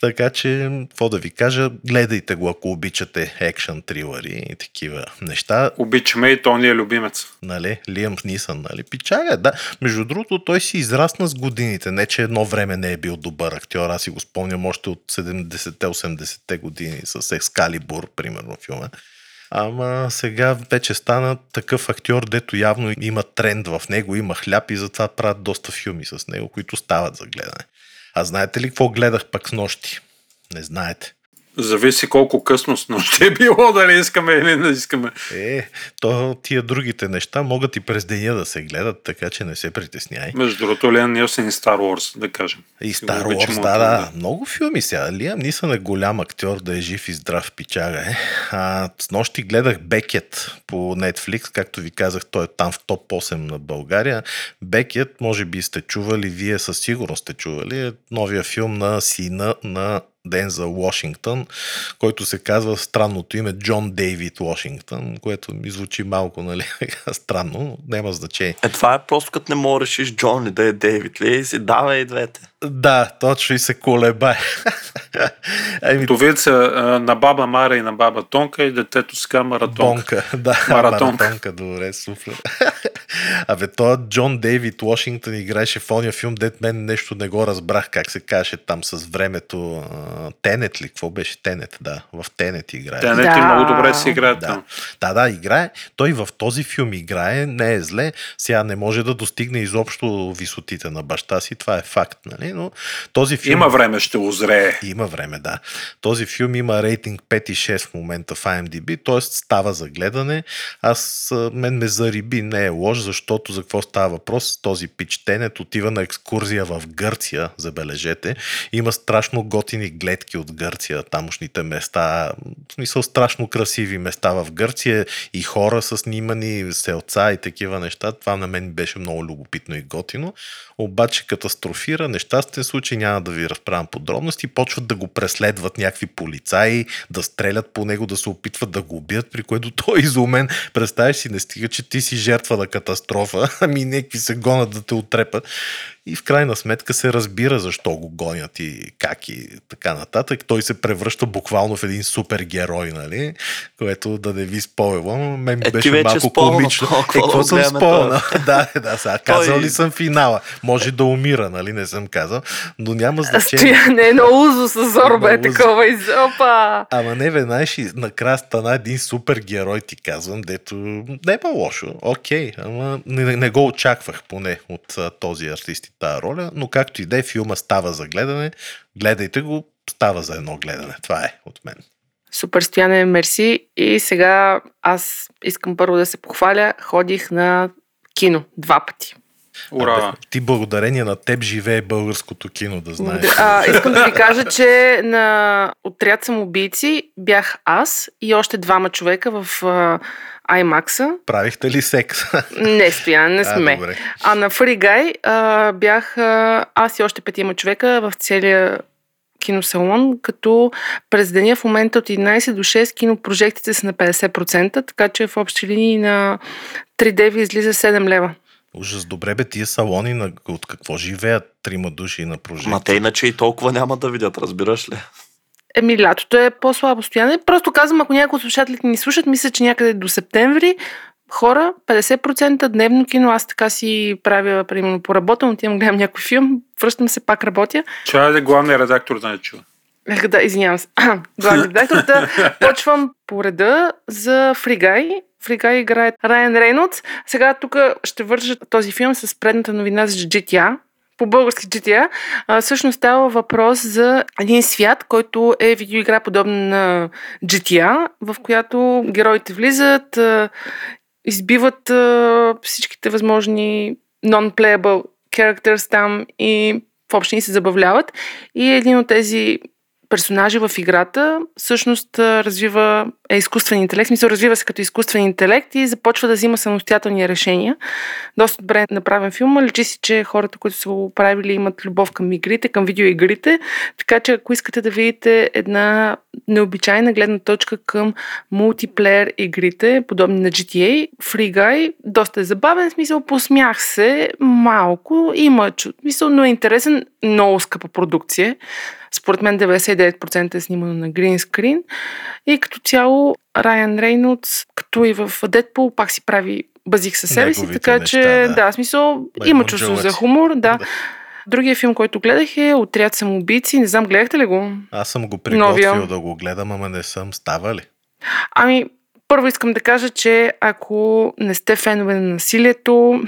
Така че, какво да ви кажа, гледайте го, ако обичате екшън трилъри и такива неща. Обичаме и то ни е любимец. Нали, Лиам Нисън, нали, пичага, да. Между другото, той си израсна с годините, не че едно време не е бил добър актьор, аз си го спомням още от 70-те, 80-те години с Екскалибур, примерно, филма. Ама сега вече стана такъв актьор, дето явно има тренд в него, има хляб и затова правят доста филми с него, които стават за гледане. А знаете ли какво гледах пък с нощи? Не знаете. Зависи колко късно с нощ е било, дали искаме или не искаме. Е, то тия другите неща могат и през деня да се гледат, така че не се притесняй. Между другото, Лиан Нилсен и Star Wars, да кажем. И Wars, от да, това, да. Много филми сега. Лиам Нисън е голям актьор, да е жив и здрав пичага. Е. А, с нощи гледах Бекет по Netflix, както ви казах, той е там в топ 8 на България. Бекет, може би сте чували, вие със сигурност сте чували, е новия филм на сина на Денза Вашингтон, който се казва странното име Джон Дейвид Вашингтон, което ми звучи малко нали, странно, но няма значение. Е, това е просто като не можеш решиш Джон ли да е Дейвид ли и си дава и двете. Да, точно и се колебае. ами, Вдовица а, на баба Мара и на баба Тонка и детето с маратонка. Бонка, да, Маратонка. маратонка, добре, супер. Абе, той Джон Дейвид Вашингтон играеше в ония филм, дет мен нещо не го разбрах, как се каже там с времето. а, Тенет ли? Какво беше Тенет? Да, в Тенет играе. Те не Да. ти много добре си играят Да. там. да, да, играе. Той в този филм играе, не е зле. Сега не може да достигне изобщо висотите на баща си, това е факт, нали? Но този филм... Има време, ще озрее. Има време, да. Този филм има рейтинг 5 и 6 в момента в IMDb, т.е. става за гледане. Аз, мен ме зариби, не е лош, защото за какво става въпрос? Този пич Тенет отива на екскурзия в Гърция, забележете. Има страшно готини гледки от Гърция, тамошните места. В смисъл страшно красиви места в Гърция и хора са снимани, селца и такива неща. Това на мен беше много любопитно и готино. Обаче катастрофира, нещастен случай, няма да ви разправям подробности. Почват да го преследват някакви полицаи, да стрелят по него, да се опитват да го убият, при което той е изумен. Представяш си, не стига, че ти си жертва на катастрофа, ами някакви се гонят да те отрепат. И в крайна сметка се разбира защо го гонят и как и така нататък. Той се превръща буквално в един супергерой, нали? Което да не ви спойвам. Мен Е, беше ти вече малко спойна, комично. Е, да какво съм гледаме спойнал? това? да, да, сега. Казал Той- ли съм финала? Може да умира, нали? Не съм казал. Но няма значение. Стояне е на узо с Зорба е такова из... Опа! Ама не, и накрая стана един супергерой, ти казвам, дето не е лошо, окей, ама не, не го очаквах поне от този артист и тази роля, но както и да е, филма става за гледане, гледайте го, става за едно гледане, това е от мен. Супер стояне, мерси. И сега аз искам първо да се похваля. Ходих на кино два пъти. Ура! Абе, ти благодарение на теб живее българското кино, да знаеш. А, искам да ви кажа, че на отряд самоубийци бях аз и още двама човека в а, IMAX-а. Правихте ли секс? Не, стоян, не А, сме. добре. А на Фригай а, бях а, аз и още петима човека в целия киносалон, като през деня в момента от 11 до 6 кинопрожектите са на 50%, така че в общи линии на 3D ви излиза 7 лева. Ужас, добре бе, тия салони на, от какво живеят трима души на прожекция? Ма те иначе и толкова няма да видят, разбираш ли? Еми, лятото е по-слабо стояне. Просто казвам, ако някои от слушателите ни слушат, мисля, че някъде до септември хора, 50% дневно кино, аз така си правя, примерно, поработвам, отивам, гледам някой филм, връщам се, пак работя. Чая да главният редактор да не чува. Да, извинявам се. Главен редактор, да почвам по реда за Фригай. Фригай играе Райан Рейнолдс. Сега тук ще вържа този филм с предната новина за GTA. По български GTA. А, всъщност става въпрос за един свят, който е видеоигра подобна на GTA, в която героите влизат, а, избиват а, всичките възможни non-playable characters там и в общини се забавляват. И един от тези персонажи в играта всъщност развива е изкуствен интелект, смисъл развива се като изкуствен интелект и започва да взима самостоятелни решения. Доста добре направен филм, личи си, че хората, които са го правили, имат любов към игрите, към видеоигрите, така че ако искате да видите една необичайна гледна точка към мултиплеер игрите, подобни на GTA, Free Guy, доста е забавен, смисъл посмях се малко, има чу, смисъл, но е интересен, много скъпа продукция. Според мен 99% е снимано на green screen. И като цяло Райан Рейнолдс, като и в Deadpool, пак си прави базик със себе си, така неща, че да. да, смисъл, Ма има чувство за хумор, да. Да. Другия филм, който гледах е Отряд самоубийци. Не знам, гледахте ли го? Аз съм го приготвил Новия. да го гледам, ама не съм. Става ли? Ами, първо искам да кажа, че ако не сте фенове на насилието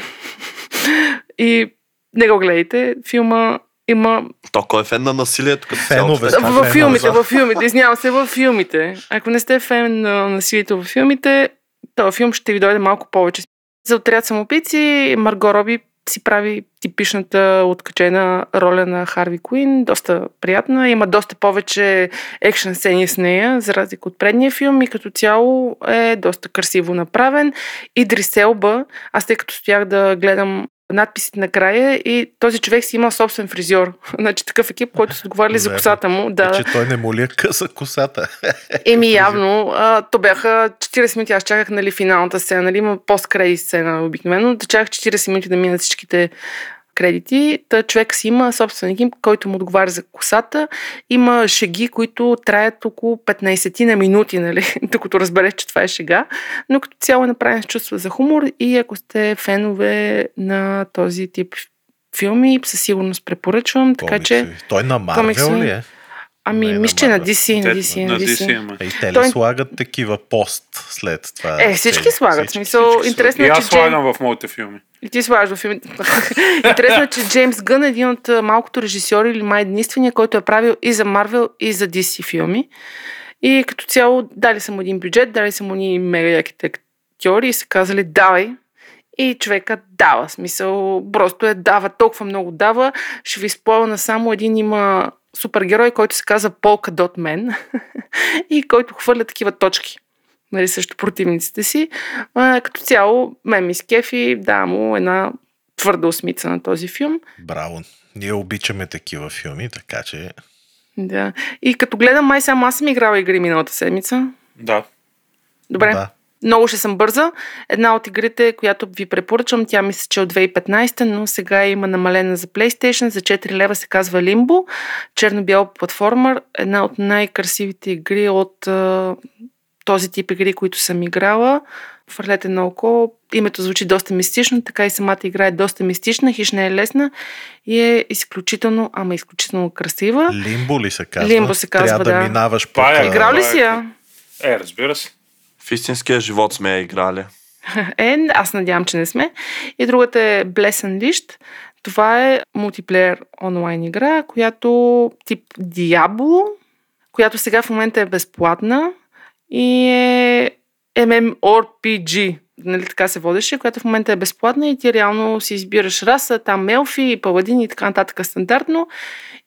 и не го гледайте, филма има То кой е фен на насилието? Като Фенове човек? са. в, фенове в филмите, за- в филмите, извинявам се, в филмите. Ако не сте фен на насилието в филмите, този филм ще ви дойде малко повече. За отряд самопици Марго Роби си прави типичната откачена роля на Харви Куин, доста приятна. Има доста повече екшен сцени с нея, за разлика от предния филм и като цяло е доста красиво направен. Идрис Елба, аз тъй като стоях да гледам надписите накрая и този човек си има собствен фризьор. Значи такъв екип, който са отговаряли за косата му. Да. Е, че той не му ли е къса косата? Еми явно, а, то бяха 40 минути, аз чаках нали, финалната сцена, нали, има пост-кредит сцена обикновено, да чаках 40 минути да минат всичките кредити. Та човек си има собствен екип, който му отговаря за косата. Има шеги, които траят около 15 на минути, нали, докато разбереш, че това е шега. Но като цяло е направен с чувство за хумор и ако сте фенове на този тип филми, със сигурност препоръчвам. Така че. Той на Марвел комикси. ли е? ами, мисля, че на. DC, на Те- DC, на на DC. И те ли Той- слагат такива пост след това? Е, всички слагат. всички, Смисъл, всички интересно И е, аз слагам в моите филми. И ти слагаш в филмите. Интересно е, че Джеймс Гън е един от малкото режисьори или май единствения, който е правил и за Марвел, и за DC филми. И като цяло дали са му един бюджет, дали са му ни мега актьори и са казали давай. И човека дава, смисъл, просто е дава, толкова много дава. Ще ви спомня само един има супергерой, който се казва Polka Dot Man и който хвърля такива точки нали, също противниците си. А, като цяло, мен ми скефи, да му една твърда осмица на този филм. Браво. Ние обичаме такива филми, така че... Да. И като гледам, май само аз съм играла игри миналата седмица. Да. Добре. Да. Много ще съм бърза. Една от игрите, която ви препоръчвам, тя мисля, че е от 2015, но сега има намалена за PlayStation. За 4 лева се казва Limbo. Черно-бял платформер. Една от най-красивите игри от този тип игри, които съм играла. Фърлете на око. Името звучи доста мистично, така и самата игра е доста мистична, хищ не е лесна и е изключително, ама изключително красива. Лимбо ли се казва? Лимбо се казва, Трябва да, да. минаваш по... Е Играл ли си я? Е, разбира се. В истинския живот сме я играли. Е, аз надявам, че не сме. И другата е Bless Unleashed. Това е мултиплеер онлайн игра, която тип Diablo, която сега в момента е безплатна и е MMORPG, нали така се водеше, която в момента е безплатна и ти реално си избираш раса, там мелфи, паладини и така нататък стандартно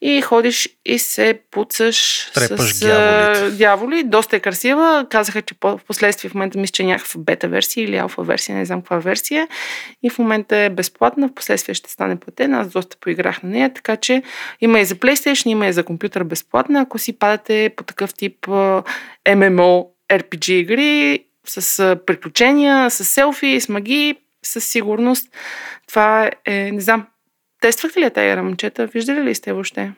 и ходиш и се пуцаш Трепаш с дяволите. дяволи. Доста е красива. Казаха, че в последствие в момента мисля, че е някаква бета версия или алфа версия, не знам каква версия. И в момента е безплатна, в последствие ще стане платена. Аз доста поиграх на нея, така че има и за PlayStation, има и за компютър безплатна. Ако си падате по такъв тип MMO RPG игри с приключения, с селфи, с магии, със сигурност. Това е, не знам, тествахте ли игра, момчета? Виждали ли сте въобще?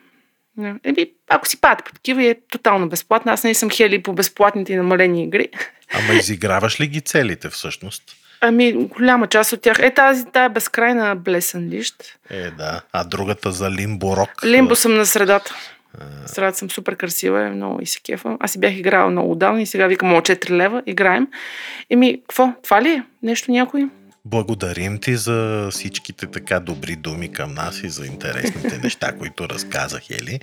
Не. Еби, ако си падате по такива, е тотално безплатна. Аз не съм хели по безплатните и намалени игри. Ама изиграваш ли ги целите всъщност? Ами, голяма част от тях. Е, тази, тая безкрайна Bless Unleashed. Е, да. А другата за Лимбо Рок. Лимбо съм на средата. Средата съм супер красива, е много и се кефа. Аз си бях играла много отдавна и сега викам, о, 4 лева, играем. Еми, какво? Това ли е? Нещо някой? Благодарим ти за всичките така добри думи към нас и за интересните неща, които разказах, Ели.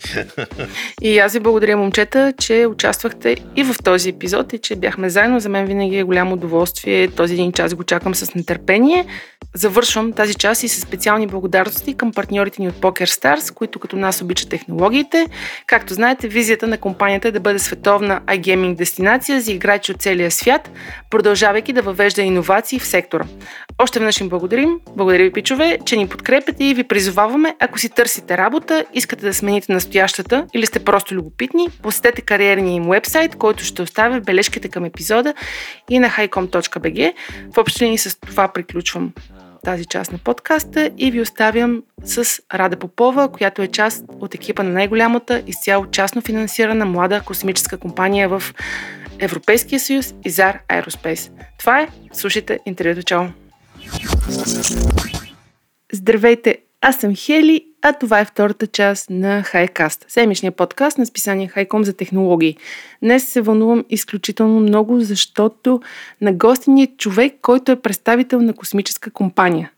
И аз ви благодаря, момчета, че участвахте и в този епизод и че бяхме заедно. За мен винаги е голямо удоволствие. Този един час го чакам с нетърпение. Завършвам тази част и с специални благодарности към партньорите ни от PokerStars, които като нас обичат технологиите. Както знаете, визията на компанията е да бъде световна iGaming дестинация за играчи от целия свят, продължавайки да въвежда иновации в сектора. Още веднъж им благодарим. Благодаря ви, пичове, че ни подкрепяте и ви призоваваме, ако си търсите работа, искате да смените настоящата или сте просто любопитни, посетете кариерния им вебсайт, който ще оставя в бележките към епизода и на highcom.bg. В общи линии с това приключвам тази част на подкаста и ви оставям с Рада Попова, която е част от екипа на най-голямата изцяло частно финансирана млада космическа компания в Европейския съюз Изар Aerospace. Това е. Слушайте интервюто. Чао! Здравейте! Аз съм Хели, а това е втората част на Хайкаст, седмичния подкаст на списание Хайком за технологии. Днес се вълнувам изключително много, защото на гости ни е човек, който е представител на космическа компания.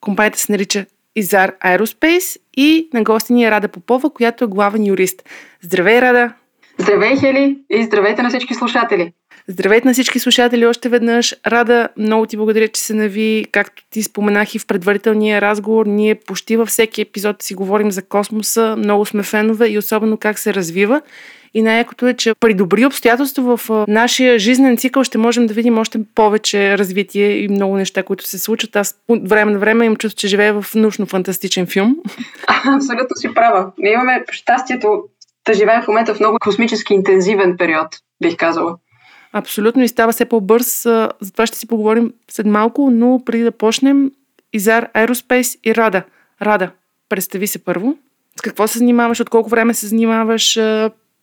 Компанията се нарича Изар Aerospace и на гости ни е Рада Попова, която е главен юрист. Здравей, Рада! Здравей, Хели, и здравейте на всички слушатели. Здравейте на всички слушатели още веднъж. Рада, много ти благодаря, че се нави. Както ти споменах и в предварителния разговор, ние почти във всеки епизод си говорим за космоса. Много сме фенове и особено как се развива. И най-якото е, че при добри обстоятелства в нашия жизнен цикъл ще можем да видим още повече развитие и много неща, които се случват. Аз от време на време имам чувство, че живея в научно-фантастичен филм. Абсолютно си права. Ние имаме щастието да живеем в момента в много космически интензивен период, бих казала. Абсолютно и става все по-бърз. За това ще си поговорим след малко, но преди да почнем, Изар Aerospace и Рада. Рада, представи се първо. С какво се занимаваш, от колко време се занимаваш,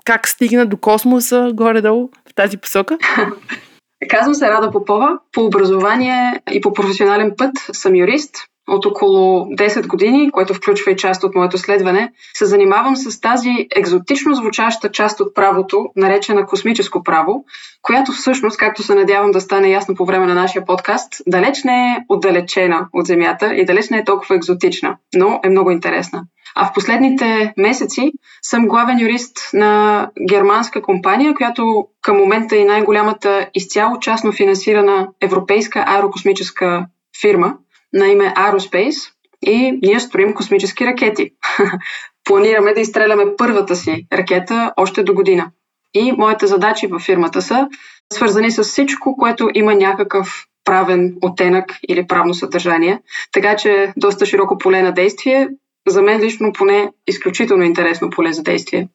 как стигна до космоса, горе-долу в тази посока? Казвам се Рада Попова. По образование и по професионален път съм юрист. От около 10 години, което включва и част от моето следване, се занимавам с тази екзотично звучаща част от правото, наречена космическо право, която всъщност, както се надявам да стане ясно по време на нашия подкаст, далеч не е отдалечена от Земята и далеч не е толкова екзотична, но е много интересна. А в последните месеци съм главен юрист на германска компания, която към момента е най-голямата изцяло частно финансирана европейска аерокосмическа фирма на име Aerospace и ние строим космически ракети. планираме да изстреляме първата си ракета още до година. И моите задачи във фирмата са свързани с всичко, което има някакъв правен оттенък или правно съдържание. Така че доста широко поле на действие. За мен лично поне изключително интересно поле за действие.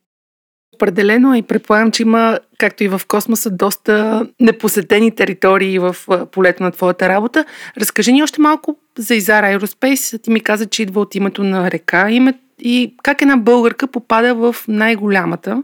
Определено и предполагам, че има, както и в космоса, доста непосетени територии в полето на твоята работа. Разкажи ни още малко за Изар Aerospace. Ти ми каза, че идва от името на река и как една българка попада в най-голямата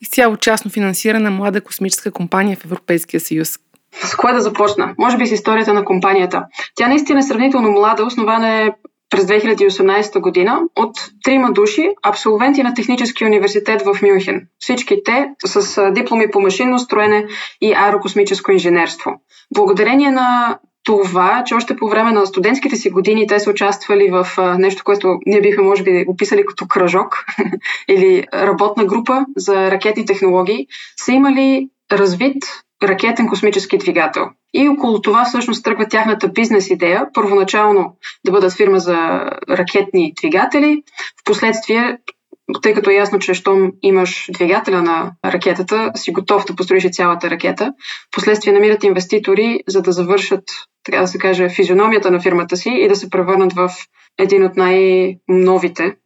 изцяло частно финансирана млада космическа компания в Европейския съюз. С кое да започна? Може би с историята на компанията. Тя наистина е сравнително млада, основана е през 2018 година от трима души, абсолвенти на Техническия университет в Мюнхен. Всички те с дипломи по машинно строене и аерокосмическо инженерство. Благодарение на това, че още по време на студентските си години те са участвали в нещо, което ние бихме, може би, описали като кръжок или работна група за ракетни технологии, са имали развит ракетен космически двигател. И около това всъщност тръгва тяхната бизнес идея. Първоначално да бъдат фирма за ракетни двигатели, в последствие тъй като е ясно, че щом имаш двигателя на ракетата, си готов да построиш цялата ракета. Впоследствие намират инвеститори, за да завършат, така да се каже, физиономията на фирмата си и да се превърнат в един от най-новите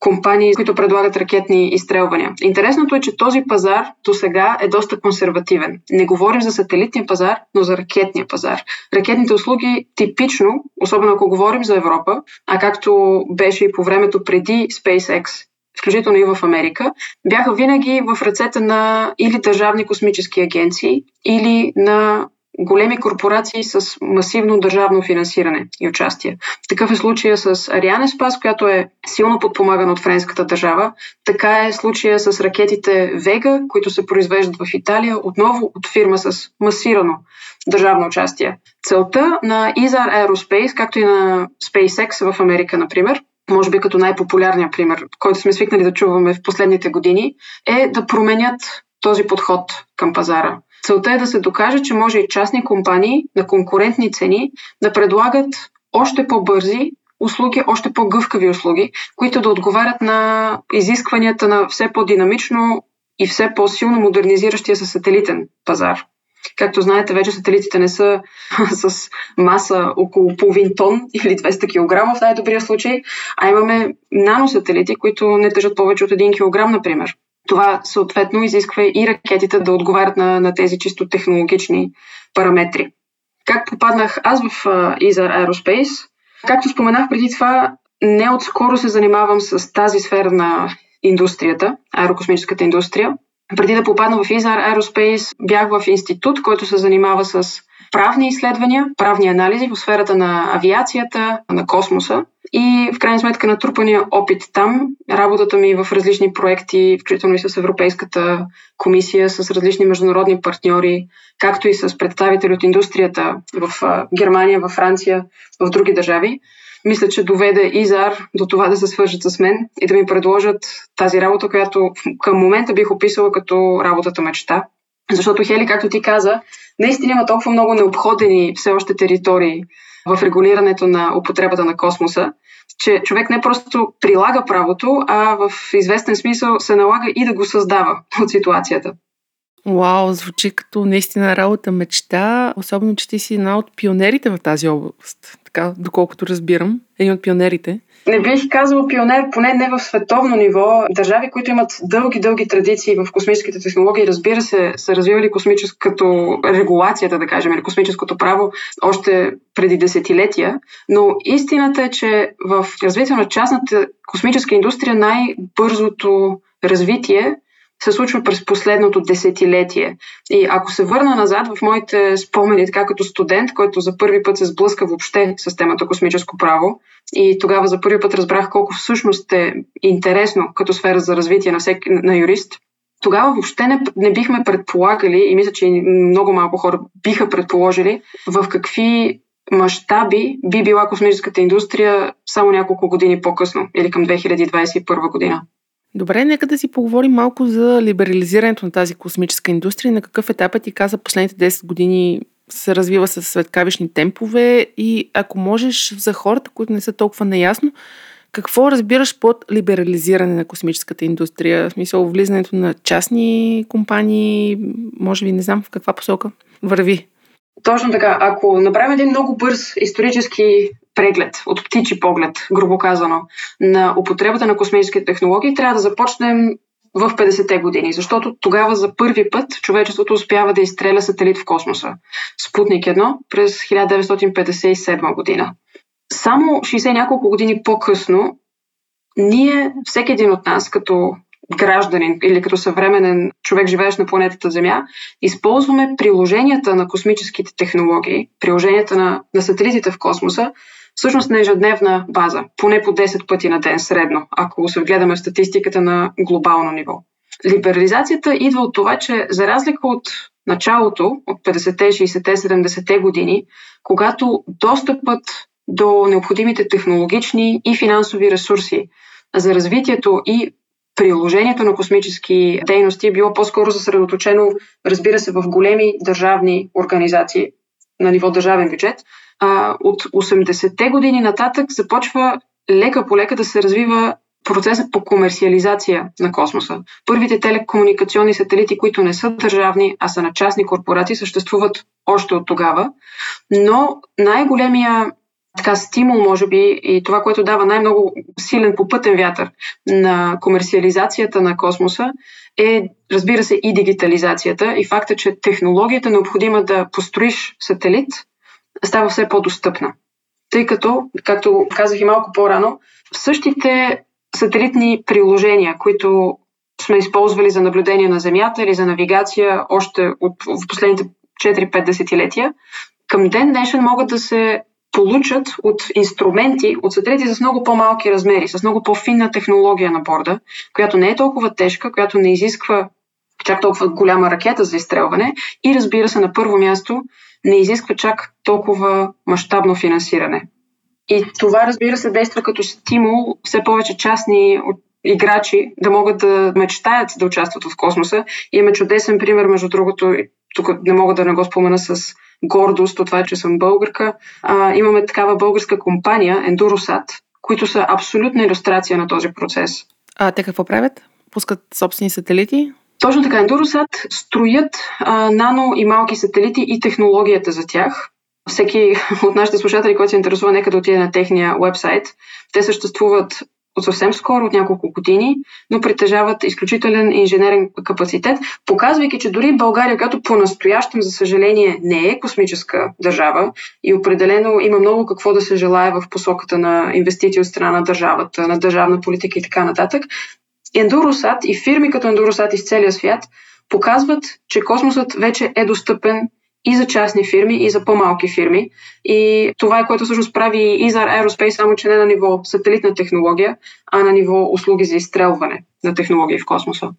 компании, които предлагат ракетни изстрелвания. Интересното е, че този пазар до сега е доста консервативен. Не говорим за сателитния пазар, но за ракетния пазар. Ракетните услуги типично, особено ако говорим за Европа, а както беше и по времето преди SpaceX, включително и в Америка, бяха винаги в ръцете на или държавни космически агенции, или на големи корпорации с масивно държавно финансиране и участие. Такъв е случая с Ариане Спас, която е силно подпомагана от френската държава. Така е случая с ракетите Вега, които се произвеждат в Италия, отново от фирма с масирано държавно участие. Целта на ESAR Aerospace, както и на SpaceX в Америка, например, може би като най-популярният пример, който сме свикнали да чуваме в последните години, е да променят този подход към пазара. Целта е да се докаже, че може и частни компании на конкурентни цени да предлагат още по-бързи услуги, още по-гъвкави услуги, които да отговарят на изискванията на все по-динамично и все по-силно модернизиращия се сателитен пазар. Както знаете, вече сателитите не са с маса около половин тон или 200 кг в най-добрия случай, а имаме наносателити, които не тежат повече от 1 кг, например. Това съответно изисква и ракетите да отговарят на, на тези чисто технологични параметри. Как попаднах аз в ESA Aerospace? Както споменах преди това, не отскоро се занимавам с тази сфера на индустрията, аерокосмическата индустрия. Преди да попадна в ESA Aerospace, бях в институт, който се занимава с правни изследвания, правни анализи в сферата на авиацията, на космоса и в крайна сметка натрупания опит там, работата ми в различни проекти, включително и с Европейската комисия, с различни международни партньори, както и с представители от индустрията в Германия, в Франция, в други държави, мисля, че доведе Изар до това да се свържат с мен и да ми предложат тази работа, която към момента бих описала като работата мечта. Защото Хели, както ти каза, наистина има толкова много необходени все още територии в регулирането на употребата на космоса, че човек не просто прилага правото, а в известен смисъл се налага и да го създава от ситуацията. Вау, звучи като наистина работа мечта, особено, че ти си една от пионерите в тази област, така, доколкото разбирам, един от пионерите. Не бих казала пионер, поне не в световно ниво. Държави, които имат дълги-дълги традиции в космическите технологии, разбира се, са развивали космическото регулацията, да кажем, или космическото право още преди десетилетия. Но истината е, че в развитието на частната космическа индустрия най-бързото развитие се случва през последното десетилетие. И ако се върна назад в моите спомени, така като студент, който за първи път се сблъска въобще с темата космическо право, и тогава за първи път разбрах колко всъщност е интересно като сфера за развитие на, всеки, на юрист, тогава въобще не, не бихме предполагали, и мисля, че много малко хора биха предположили, в какви мащаби би била космическата индустрия само няколко години по-късно или към 2021 година. Добре, нека да си поговорим малко за либерализирането на тази космическа индустрия. На какъв етап е ти каза последните 10 години се развива с светкавични темпове и ако можеш за хората, които не са толкова наясно, Какво разбираш под либерализиране на космическата индустрия? В смисъл влизането на частни компании, може би не знам в каква посока върви. Точно така. Ако направим един много бърз исторически преглед, от птичи поглед, грубо казано, на употребата на космически технологии, трябва да започнем в 50-те години, защото тогава за първи път човечеството успява да изстреля сателит в космоса. Спутник 1 през 1957 година. Само 60 няколко години по-късно, ние, всеки един от нас, като гражданин или като съвременен човек, живеещ на планетата Земя, използваме приложенията на космическите технологии, приложенията на, на сателитите в космоса, всъщност на ежедневна база, поне по 10 пъти на ден средно, ако се вгледаме в статистиката на глобално ниво. Либерализацията идва от това, че за разлика от началото, от 50-те, 60-те, 70-те години, когато достъпът до необходимите технологични и финансови ресурси за развитието и приложението на космически дейности било по-скоро съсредоточено, разбира се, в големи държавни организации на ниво държавен бюджет. А, от 80-те години нататък започва лека по лека да се развива процесът по комерциализация на космоса. Първите телекомуникационни сателити, които не са държавни, а са на частни корпорации, съществуват още от тогава. Но най-големия така стимул, може би, и това, което дава най-много силен попътен вятър на комерциализацията на космоса, е, разбира се, и дигитализацията и факта, че технологията необходима да построиш сателит става все по-достъпна. Тъй като, както казах и малко по-рано, същите сателитни приложения, които сме използвали за наблюдение на Земята или за навигация още от, в последните 4-5 десетилетия, към ден днешен могат да се получат от инструменти, от сателити с много по-малки размери, с много по-финна технология на борда, която не е толкова тежка, която не изисква чак толкова голяма ракета за изстрелване и разбира се на първо място не изисква чак толкова мащабно финансиране. И това разбира се действа като стимул все повече частни играчи да могат да мечтаят да участват в космоса. Имаме чудесен пример, между другото, тук не мога да не го спомена с гордост от това, че съм българка. А, имаме такава българска компания, Endurosat, които са абсолютна иллюстрация на този процес. А те какво правят? Пускат собствени сателити? Точно така. Endurosat строят а, нано и малки сателити и технологията за тях. Всеки от нашите слушатели, който се интересува, нека да отиде на техния вебсайт. Те съществуват от съвсем скоро, от няколко години, но притежават изключителен инженерен капацитет, показвайки, че дори България, която по-настоящем, за съжаление, не е космическа държава и определено има много какво да се желая в посоката на инвестиции от страна на държавата, на държавна политика и така нататък, Endurosat и фирми като Endurosat из целия свят показват, че космосът вече е достъпен и за частни фирми, и за по-малки фирми. И това е което всъщност прави и за Aerospace, само че не на ниво сателитна технология, а на ниво услуги за изстрелване на технологии в космоса.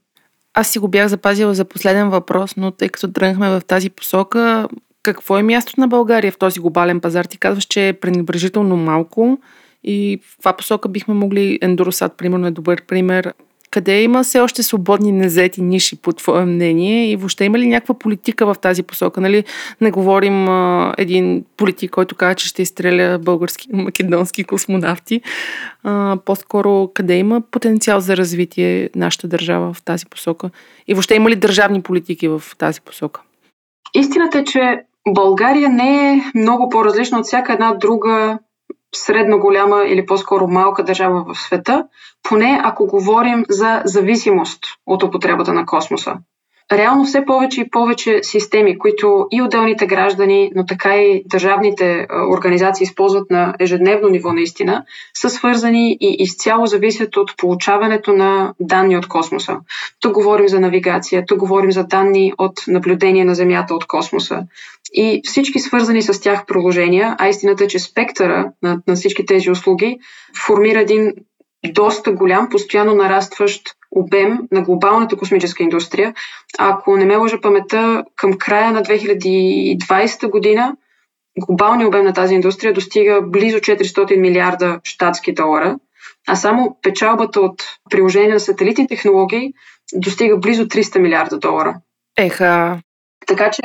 Аз си го бях запазила за последен въпрос, но тъй като тръгнахме в тази посока, какво е мястото на България в този глобален пазар? Ти казваш, че е пренебрежително малко и в каква посока бихме могли Endurosat, примерно, е добър пример къде има все още свободни незети ниши, по твое мнение? И въобще има ли някаква политика в тази посока? Нали? Не говорим а, един политик, който казва, че ще изстреля български, македонски космонавти. А, по-скоро къде има потенциал за развитие нашата държава в тази посока? И въобще има ли държавни политики в тази посока? Истината е, че България не е много по-различна от всяка една друга средно голяма или по-скоро малка държава в света, поне ако говорим за зависимост от употребата на космоса реално все повече и повече системи, които и отделните граждани, но така и държавните организации използват на ежедневно ниво наистина, са свързани и изцяло зависят от получаването на данни от космоса. Тук говорим за навигация, тук говорим за данни от наблюдение на Земята от космоса. И всички свързани с тях приложения, а истината е, че спектъра на, на всички тези услуги формира един доста голям, постоянно нарастващ обем на глобалната космическа индустрия. Ако не ме лъжа памета, към края на 2020 година глобалният обем на тази индустрия достига близо 400 милиарда щатски долара, а само печалбата от приложение на сателитни технологии достига близо 300 милиарда долара. Еха. Така че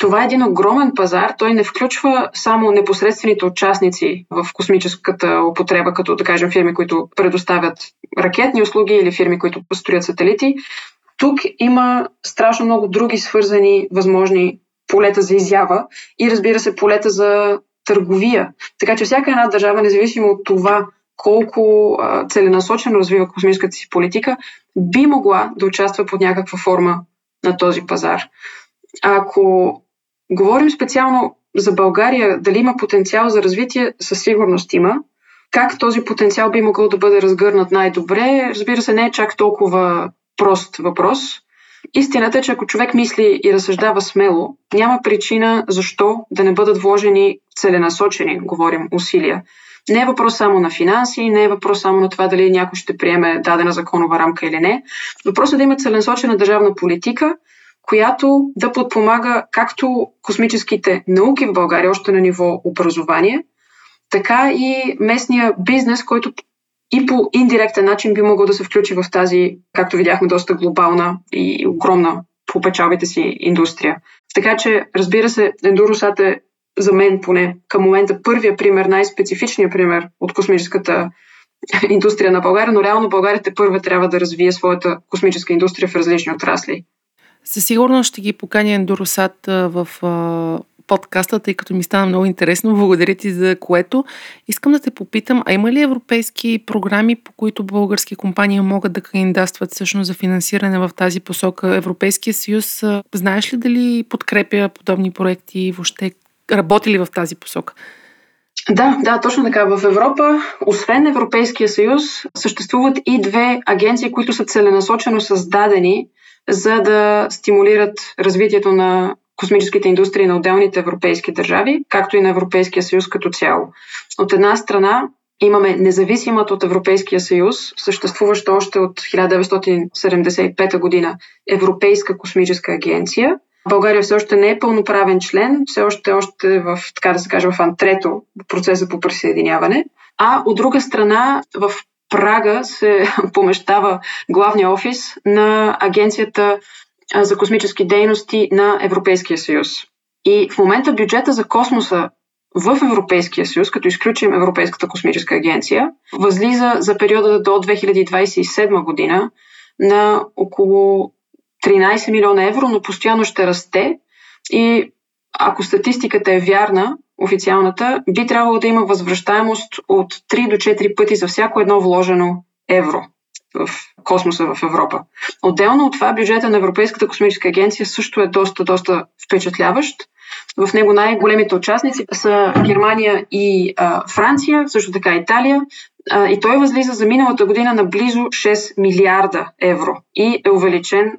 това е един огромен пазар. Той не включва само непосредствените участници в космическата употреба, като да кажем фирми, които предоставят ракетни услуги или фирми, които построят сателити. Тук има страшно много други свързани възможни полета за изява и разбира се полета за търговия. Така че всяка една държава, независимо от това колко целенасочено развива космическата си политика, би могла да участва под някаква форма на този пазар. Ако говорим специално за България, дали има потенциал за развитие, със сигурност има. Как този потенциал би могъл да бъде разгърнат най-добре, разбира се, не е чак толкова прост въпрос. Истината е, че ако човек мисли и разсъждава смело, няма причина защо да не бъдат вложени целенасочени, говорим, усилия. Не е въпрос само на финанси, не е въпрос само на това дали някой ще приеме дадена законова рамка или не. Въпросът е да има целенасочена държавна политика, която да подпомага както космическите науки в България, още на ниво образование, така и местния бизнес, който и по индиректен начин би могъл да се включи в тази, както видяхме, доста глобална и огромна по печалбите си индустрия. Така че, разбира се, Ендуросат е за мен поне към момента първия пример, най-специфичният пример от космическата индустрия на България, но реално България те първа трябва да развие своята космическа индустрия в различни отрасли. Със сигурност ще ги поканя Ендуросат в подкаста, тъй като ми стана много интересно. Благодаря ти за което. Искам да те попитам, а има ли европейски програми, по които български компании могат да кандидатстват всъщност за финансиране в тази посока? Европейския съюз, знаеш ли дали подкрепя подобни проекти и въобще работи ли в тази посока? Да, да, точно така. В Европа, освен Европейския съюз, съществуват и две агенции, които са целенасочено създадени, за да стимулират развитието на космическите индустрии на отделните европейски държави, както и на Европейския съюз като цяло. От една страна имаме независимата от Европейския съюз, съществуваща още от 1975 година Европейска космическа агенция. България все още не е пълноправен член, все още, още в, така да се каже, в антрето процеса по присъединяване. А от друга страна, в Прага се помещава главния офис на Агенцията за космически дейности на Европейския съюз. И в момента бюджета за космоса в Европейския съюз, като изключим Европейската космическа агенция, възлиза за периода до 2027 година на около 13 милиона евро, но постоянно ще расте. И ако статистиката е вярна, официалната, би трябвало да има възвръщаемост от 3 до 4 пъти за всяко едно вложено евро в космоса в Европа. Отделно от това, бюджета на Европейската космическа агенция също е доста, доста впечатляващ. В него най-големите участници са Германия и а, Франция, също така Италия. А, и той възлиза за миналата година на близо 6 милиарда евро и е увеличен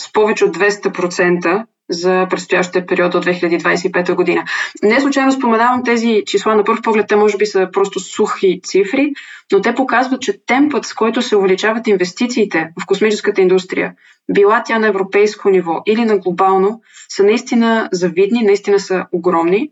с повече от 200% за предстоящия период до 2025 година. Не случайно споменавам тези числа. На първ поглед те може би са просто сухи цифри, но те показват, че темпът, с който се увеличават инвестициите в космическата индустрия, била тя на европейско ниво или на глобално, са наистина завидни, наистина са огромни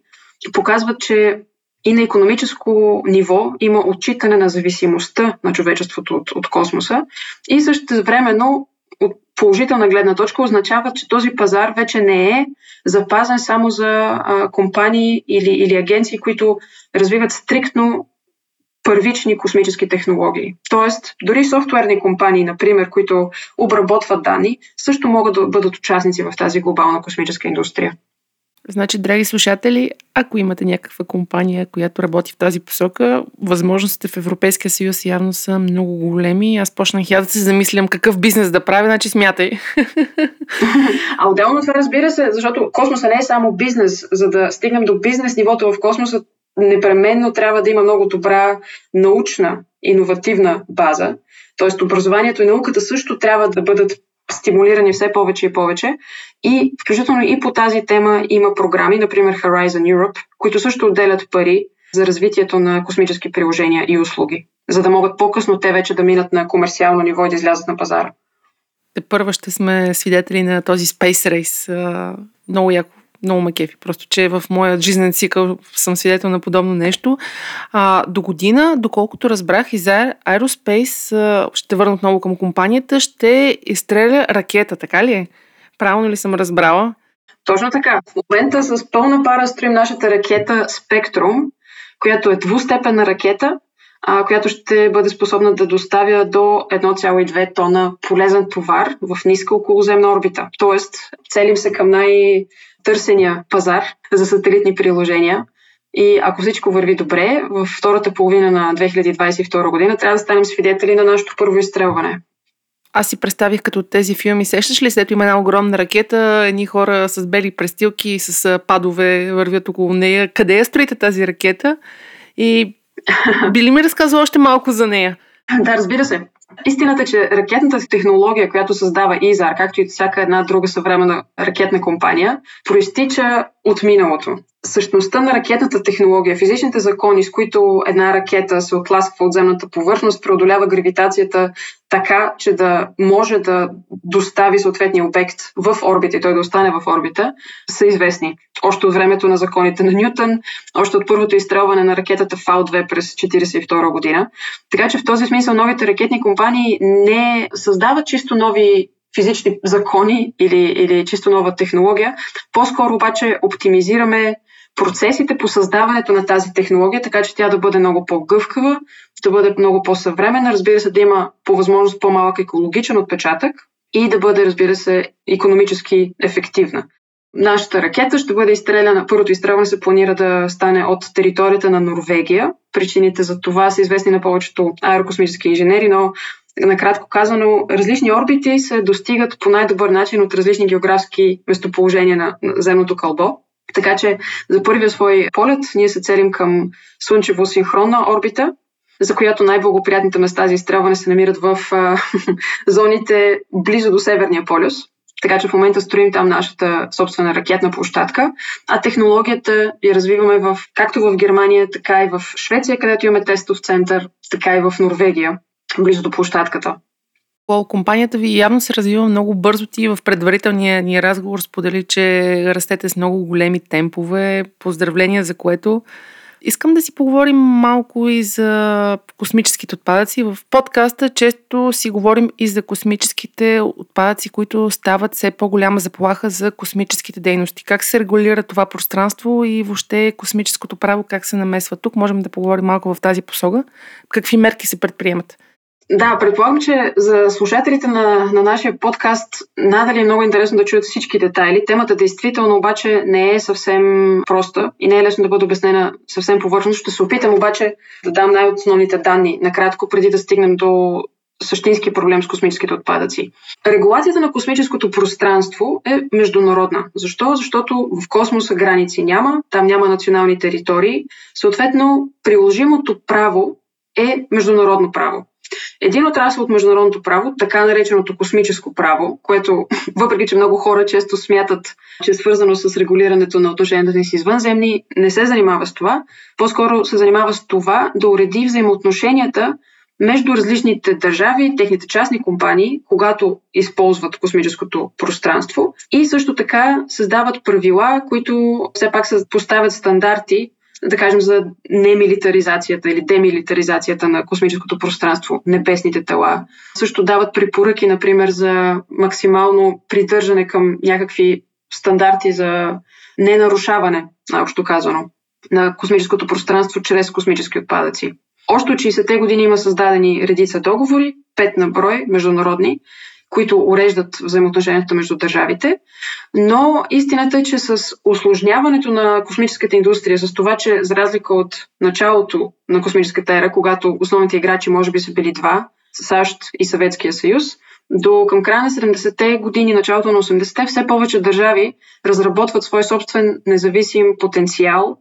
показват, че и на економическо ниво има отчитане на зависимостта на човечеството от, от космоса и също времено от положителна гледна точка означава, че този пазар вече не е запазен само за а, компании или, или агенции, които развиват стриктно първични космически технологии. Тоест, дори софтуерни компании, например, които обработват данни, също могат да бъдат участници в тази глобална космическа индустрия. Значи, драги слушатели, ако имате някаква компания, която работи в тази посока, възможностите в Европейския съюз явно са много големи. Аз почнах я да се замислям какъв бизнес да правя, значи смятай. А отделно това разбира се, защото космоса не е само бизнес. За да стигнем до бизнес нивото в космоса, непременно трябва да има много добра научна, иновативна база. Тоест образованието и науката също трябва да бъдат стимулирани все повече и повече. И включително и по тази тема има програми, например Horizon Europe, които също отделят пари за развитието на космически приложения и услуги, за да могат по-късно те вече да минат на комерциално ниво и да излязат на пазара. Те първа ще сме свидетели на този Space Race. Много яко много ме кефи. Просто, че в моя жизнен цикъл съм свидетел на подобно нещо. А, до година, доколкото разбрах, и за Aerospace, ще върна отново към компанията, ще изстреля ракета, така ли е? Правилно ли съм разбрала? Точно така. В момента с пълна пара строим нашата ракета Спектрум, която е двустепенна ракета, а, която ще бъде способна да доставя до 1,2 тона полезен товар в ниска околоземна орбита. Тоест, целим се към най-търсения пазар за сателитни приложения. И ако всичко върви добре, в втората половина на 2022 година трябва да станем свидетели на нашето първо изстрелване. Аз си представих като тези филми. Сещаш ли, след има една огромна ракета, едни хора с бели престилки, с падове вървят около нея. Къде я строите тази ракета? И би ли ми разказал още малко за нея? Да, разбира се. Истината е, че ракетната технология, която създава ИЗАР, както и всяка една друга съвременна ракетна компания, проистича от миналото същността на ракетната технология, физичните закони, с които една ракета се отласква от земната повърхност, преодолява гравитацията така, че да може да достави съответния обект в орбита и той да остане в орбита, са известни. Още от времето на законите на Нютън, още от първото изстрелване на ракетата Фал-2 през 1942 година. Така че в този смисъл новите ракетни компании не създават чисто нови физични закони или, или чисто нова технология. По-скоро обаче оптимизираме процесите по създаването на тази технология, така че тя да бъде много по-гъвкава, да бъде много по-съвременна, разбира се, да има по възможност по-малък екологичен отпечатък и да бъде, разбира се, економически ефективна. Нашата ракета ще бъде изстреляна. Първото изстрелване се планира да стане от територията на Норвегия. Причините за това са известни на повечето аерокосмически инженери, но накратко казано, различни орбити се достигат по най-добър начин от различни географски местоположения на земното кълбо. Така че за първия свой полет ние се целим към Слънчево-синхронна орбита, за която най-благоприятните места за изстрелване се намират в зоните близо до Северния полюс. Така че в момента строим там нашата собствена ракетна площадка, а технологията я развиваме в, както в Германия, така и в Швеция, където имаме тестов център, така и в Норвегия, близо до площадката. Лол, компанията ви явно се развива много бързо. Ти в предварителния ни разговор сподели, че растете с много големи темпове. Поздравления за което. Искам да си поговорим малко и за космическите отпадъци. В подкаста често си говорим и за космическите отпадъци, които стават все по-голяма заплаха за космическите дейности. Как се регулира това пространство и въобще космическото право, как се намесва тук? Можем да поговорим малко в тази посока. Какви мерки се предприемат? Да, предполагам, че за слушателите на, на нашия подкаст надали е много интересно да чуят всички детайли. Темата действително обаче не е съвсем проста и не е лесно да бъде обяснена съвсем повърхностно. Ще се опитам обаче да дам най-основните данни накратко, преди да стигнем до същински проблем с космическите отпадъци. Регулацията на космическото пространство е международна. Защо? Защото в космоса граници няма, там няма национални територии. Съответно, приложимото право е международно право. Един отрасъл от международното право, така нареченото космическо право, което, въпреки че много хора често смятат, че е свързано с регулирането на отношенията ни с извънземни, не се занимава с това. По-скоро се занимава с това да уреди взаимоотношенията между различните държави, техните частни компании, когато използват космическото пространство и също така създават правила, които все пак поставят стандарти да кажем, за немилитаризацията или демилитаризацията на космическото пространство, небесните тела. Също дават препоръки, например, за максимално придържане към някакви стандарти за ненарушаване, наобщо казано, на космическото пространство чрез космически отпадъци. Още от 60-те години има създадени редица договори, пет на брой, международни, които уреждат взаимоотношенията между държавите. Но истината е, че с осложняването на космическата индустрия, с това, че за разлика от началото на космическата ера, когато основните играчи може би са били два, САЩ и Съветския съюз, до към края на 70-те години, началото на 80-те, все повече държави разработват свой собствен независим потенциал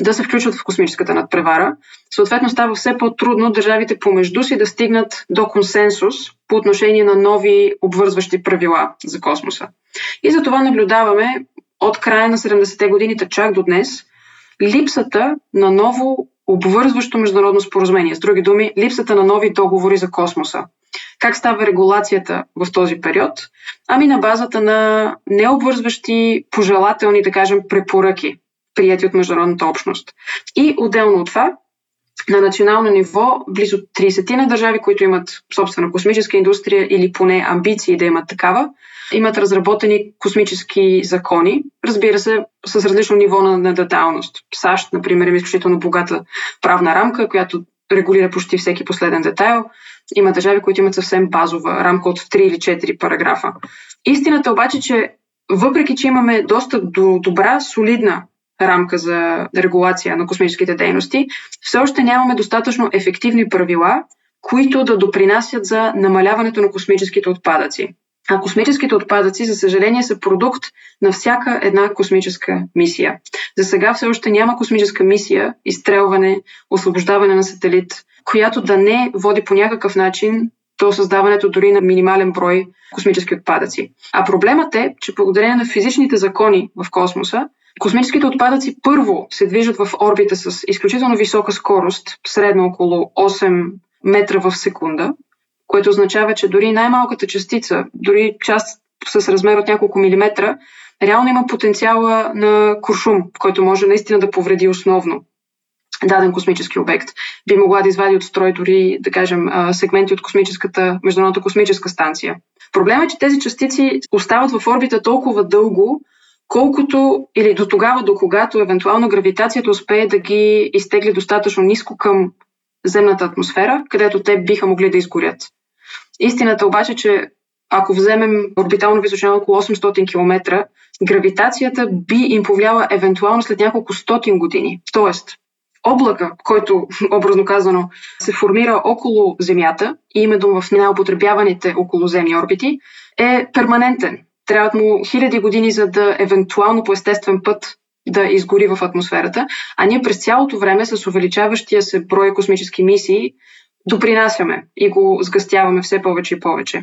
да се включват в космическата надпревара. Съответно става все по-трудно държавите помежду си да стигнат до консенсус по отношение на нови обвързващи правила за космоса. И за това наблюдаваме от края на 70-те годините чак до днес липсата на ново обвързващо международно споразумение. С други думи, липсата на нови договори за космоса. Как става регулацията в този период? Ами на базата на необвързващи пожелателни, да кажем, препоръки прияти от международната общност. И отделно от това, на национално ниво близо 30 на държави, които имат собствена космическа индустрия или поне амбиции да имат такава, имат разработени космически закони, разбира се, с различно ниво на, на. САЩ, например, има изключително богата правна рамка, която регулира почти всеки последен детайл. Има държави, които имат съвсем базова рамка от 3 или 4 параграфа. Истината обаче, че въпреки, че имаме доста до добра, солидна рамка за регулация на космическите дейности, все още нямаме достатъчно ефективни правила, които да допринасят за намаляването на космическите отпадъци. А космическите отпадъци, за съжаление, са продукт на всяка една космическа мисия. За сега все още няма космическа мисия, изстрелване, освобождаване на сателит, която да не води по някакъв начин до създаването дори на минимален брой космически отпадъци. А проблемът е, че благодарение на физичните закони в космоса, космическите отпадъци първо се движат в орбита с изключително висока скорост, средно около 8 метра в секунда, което означава, че дори най-малката частица, дори част с размер от няколко милиметра, реално има потенциала на куршум, който може наистина да повреди основно даден космически обект. Би могла да извади от строй дори, да кажем, сегменти от космическата, Международната космическа станция. Проблемът е, че тези частици остават в орбита толкова дълго, колкото или до тогава, до когато евентуално гравитацията успее да ги изтегли достатъчно ниско към земната атмосфера, където те биха могли да изгорят. Истината обаче, че ако вземем орбитална височина около 800 км, гравитацията би им повлияла евентуално след няколко стотин години. Тоест, облака, който, образно казано, се формира около Земята и именно в най-употребяваните околоземни орбити, е перманентен. Трябват му хиляди години, за да евентуално по естествен път да изгори в атмосферата, а ние през цялото време с увеличаващия се брой космически мисии допринасяме и го сгъстяваме все повече и повече.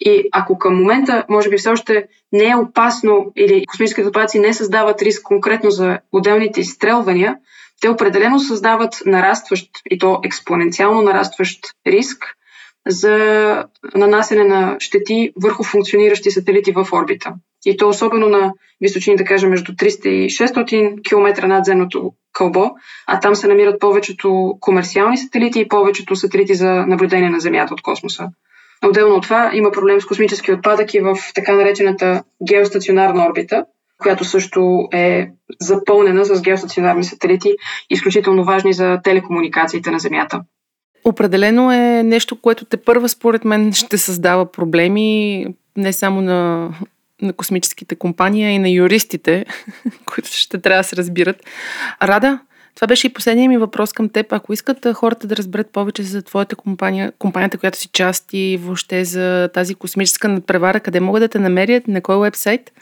И ако към момента, може би все още не е опасно или космическите отпадъци не създават риск конкретно за отделните изстрелвания, те определено създават нарастващ и то експоненциално нарастващ риск за нанасене на щети върху функциониращи сателити в орбита. И то особено на височини, да кажем, между 300 и 600 км над земното кълбо, а там се намират повечето комерциални сателити и повечето сателити за наблюдение на Земята от космоса. Отделно от това има проблем с космически отпадъки в така наречената геостационарна орбита, която също е запълнена с геостационарни сателити, изключително важни за телекомуникациите на Земята. Определено е нещо, което те първа според мен ще създава проблеми не само на, на космическите компании, а и на юристите, които ще трябва да се разбират. Рада, това беше и последният ми въпрос към теб. Ако искат хората да разберат повече за твоята компания, компанията, която си част и въобще за тази космическа надпревара, къде могат да те намерят, на кой вебсайт?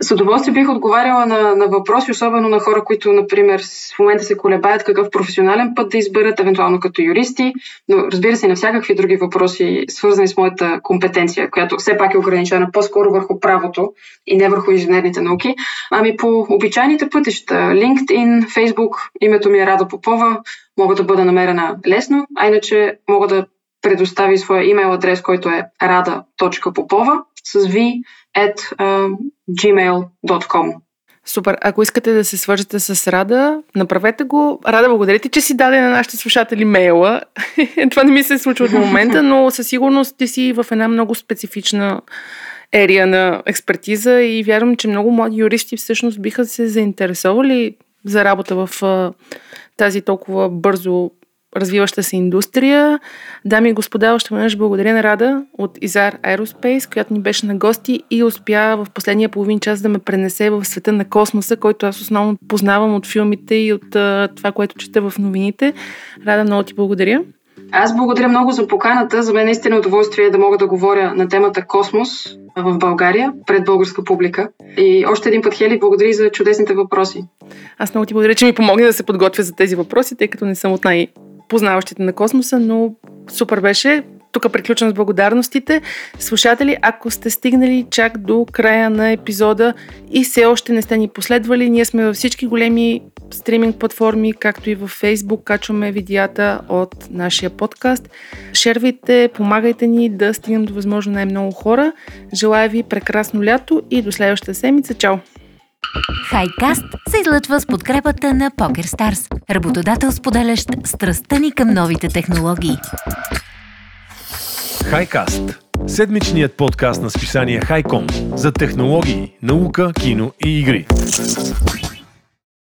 С удоволствие бих отговаряла на, на въпроси, особено на хора, които, например, в момента се колебаят какъв професионален път да изберат, евентуално като юристи, но разбира се на всякакви други въпроси, свързани с моята компетенция, която все пак е ограничена по-скоро върху правото и не върху инженерните науки. Ами по обичайните пътища, LinkedIn, Facebook, името ми е Рада Попова, мога да бъда намерена лесно, а иначе мога да предостави своя имейл адрес, който е rada.popova с v at uh, gmail.com. Супер. Ако искате да се свържете с Рада, направете го. Рада, благодаря ти, че си даде на нашите слушатели мейла. Това не ми се случва до момента, но със сигурност ти си в една много специфична ерия на експертиза и вярвам, че много млади юристи всъщност биха се заинтересовали за работа в тази толкова бързо развиваща се индустрия. Дами и господа, още веднъж благодаря на Рада от Изар Aerospace, която ни беше на гости и успя в последния половин час да ме пренесе в света на космоса, който аз основно познавам от филмите и от това, което чета в новините. Рада, много ти благодаря. Аз благодаря много за поканата. За мен е наистина удоволствие да мога да говоря на темата космос в България пред българска публика. И още един път, Хели, благодаря за чудесните въпроси. Аз много ти благодаря, че ми помогне да се подготвя за тези въпроси, тъй като не съм от най- познаващите на космоса, но супер беше. Тук приключвам с благодарностите. Слушатели, ако сте стигнали чак до края на епизода и все още не сте ни последвали, ние сме във всички големи стриминг платформи, както и във Facebook, качваме видеята от нашия подкаст. Шервайте, помагайте ни да стигнем до възможно най-много хора. Желая ви прекрасно лято и до следващата седмица. Чао! Хайкаст се излъчва с подкрепата на PokerStars, работодател споделящ страстта ни към новите технологии. Хайкаст – седмичният подкаст на списание Хайком за технологии, наука, кино и игри.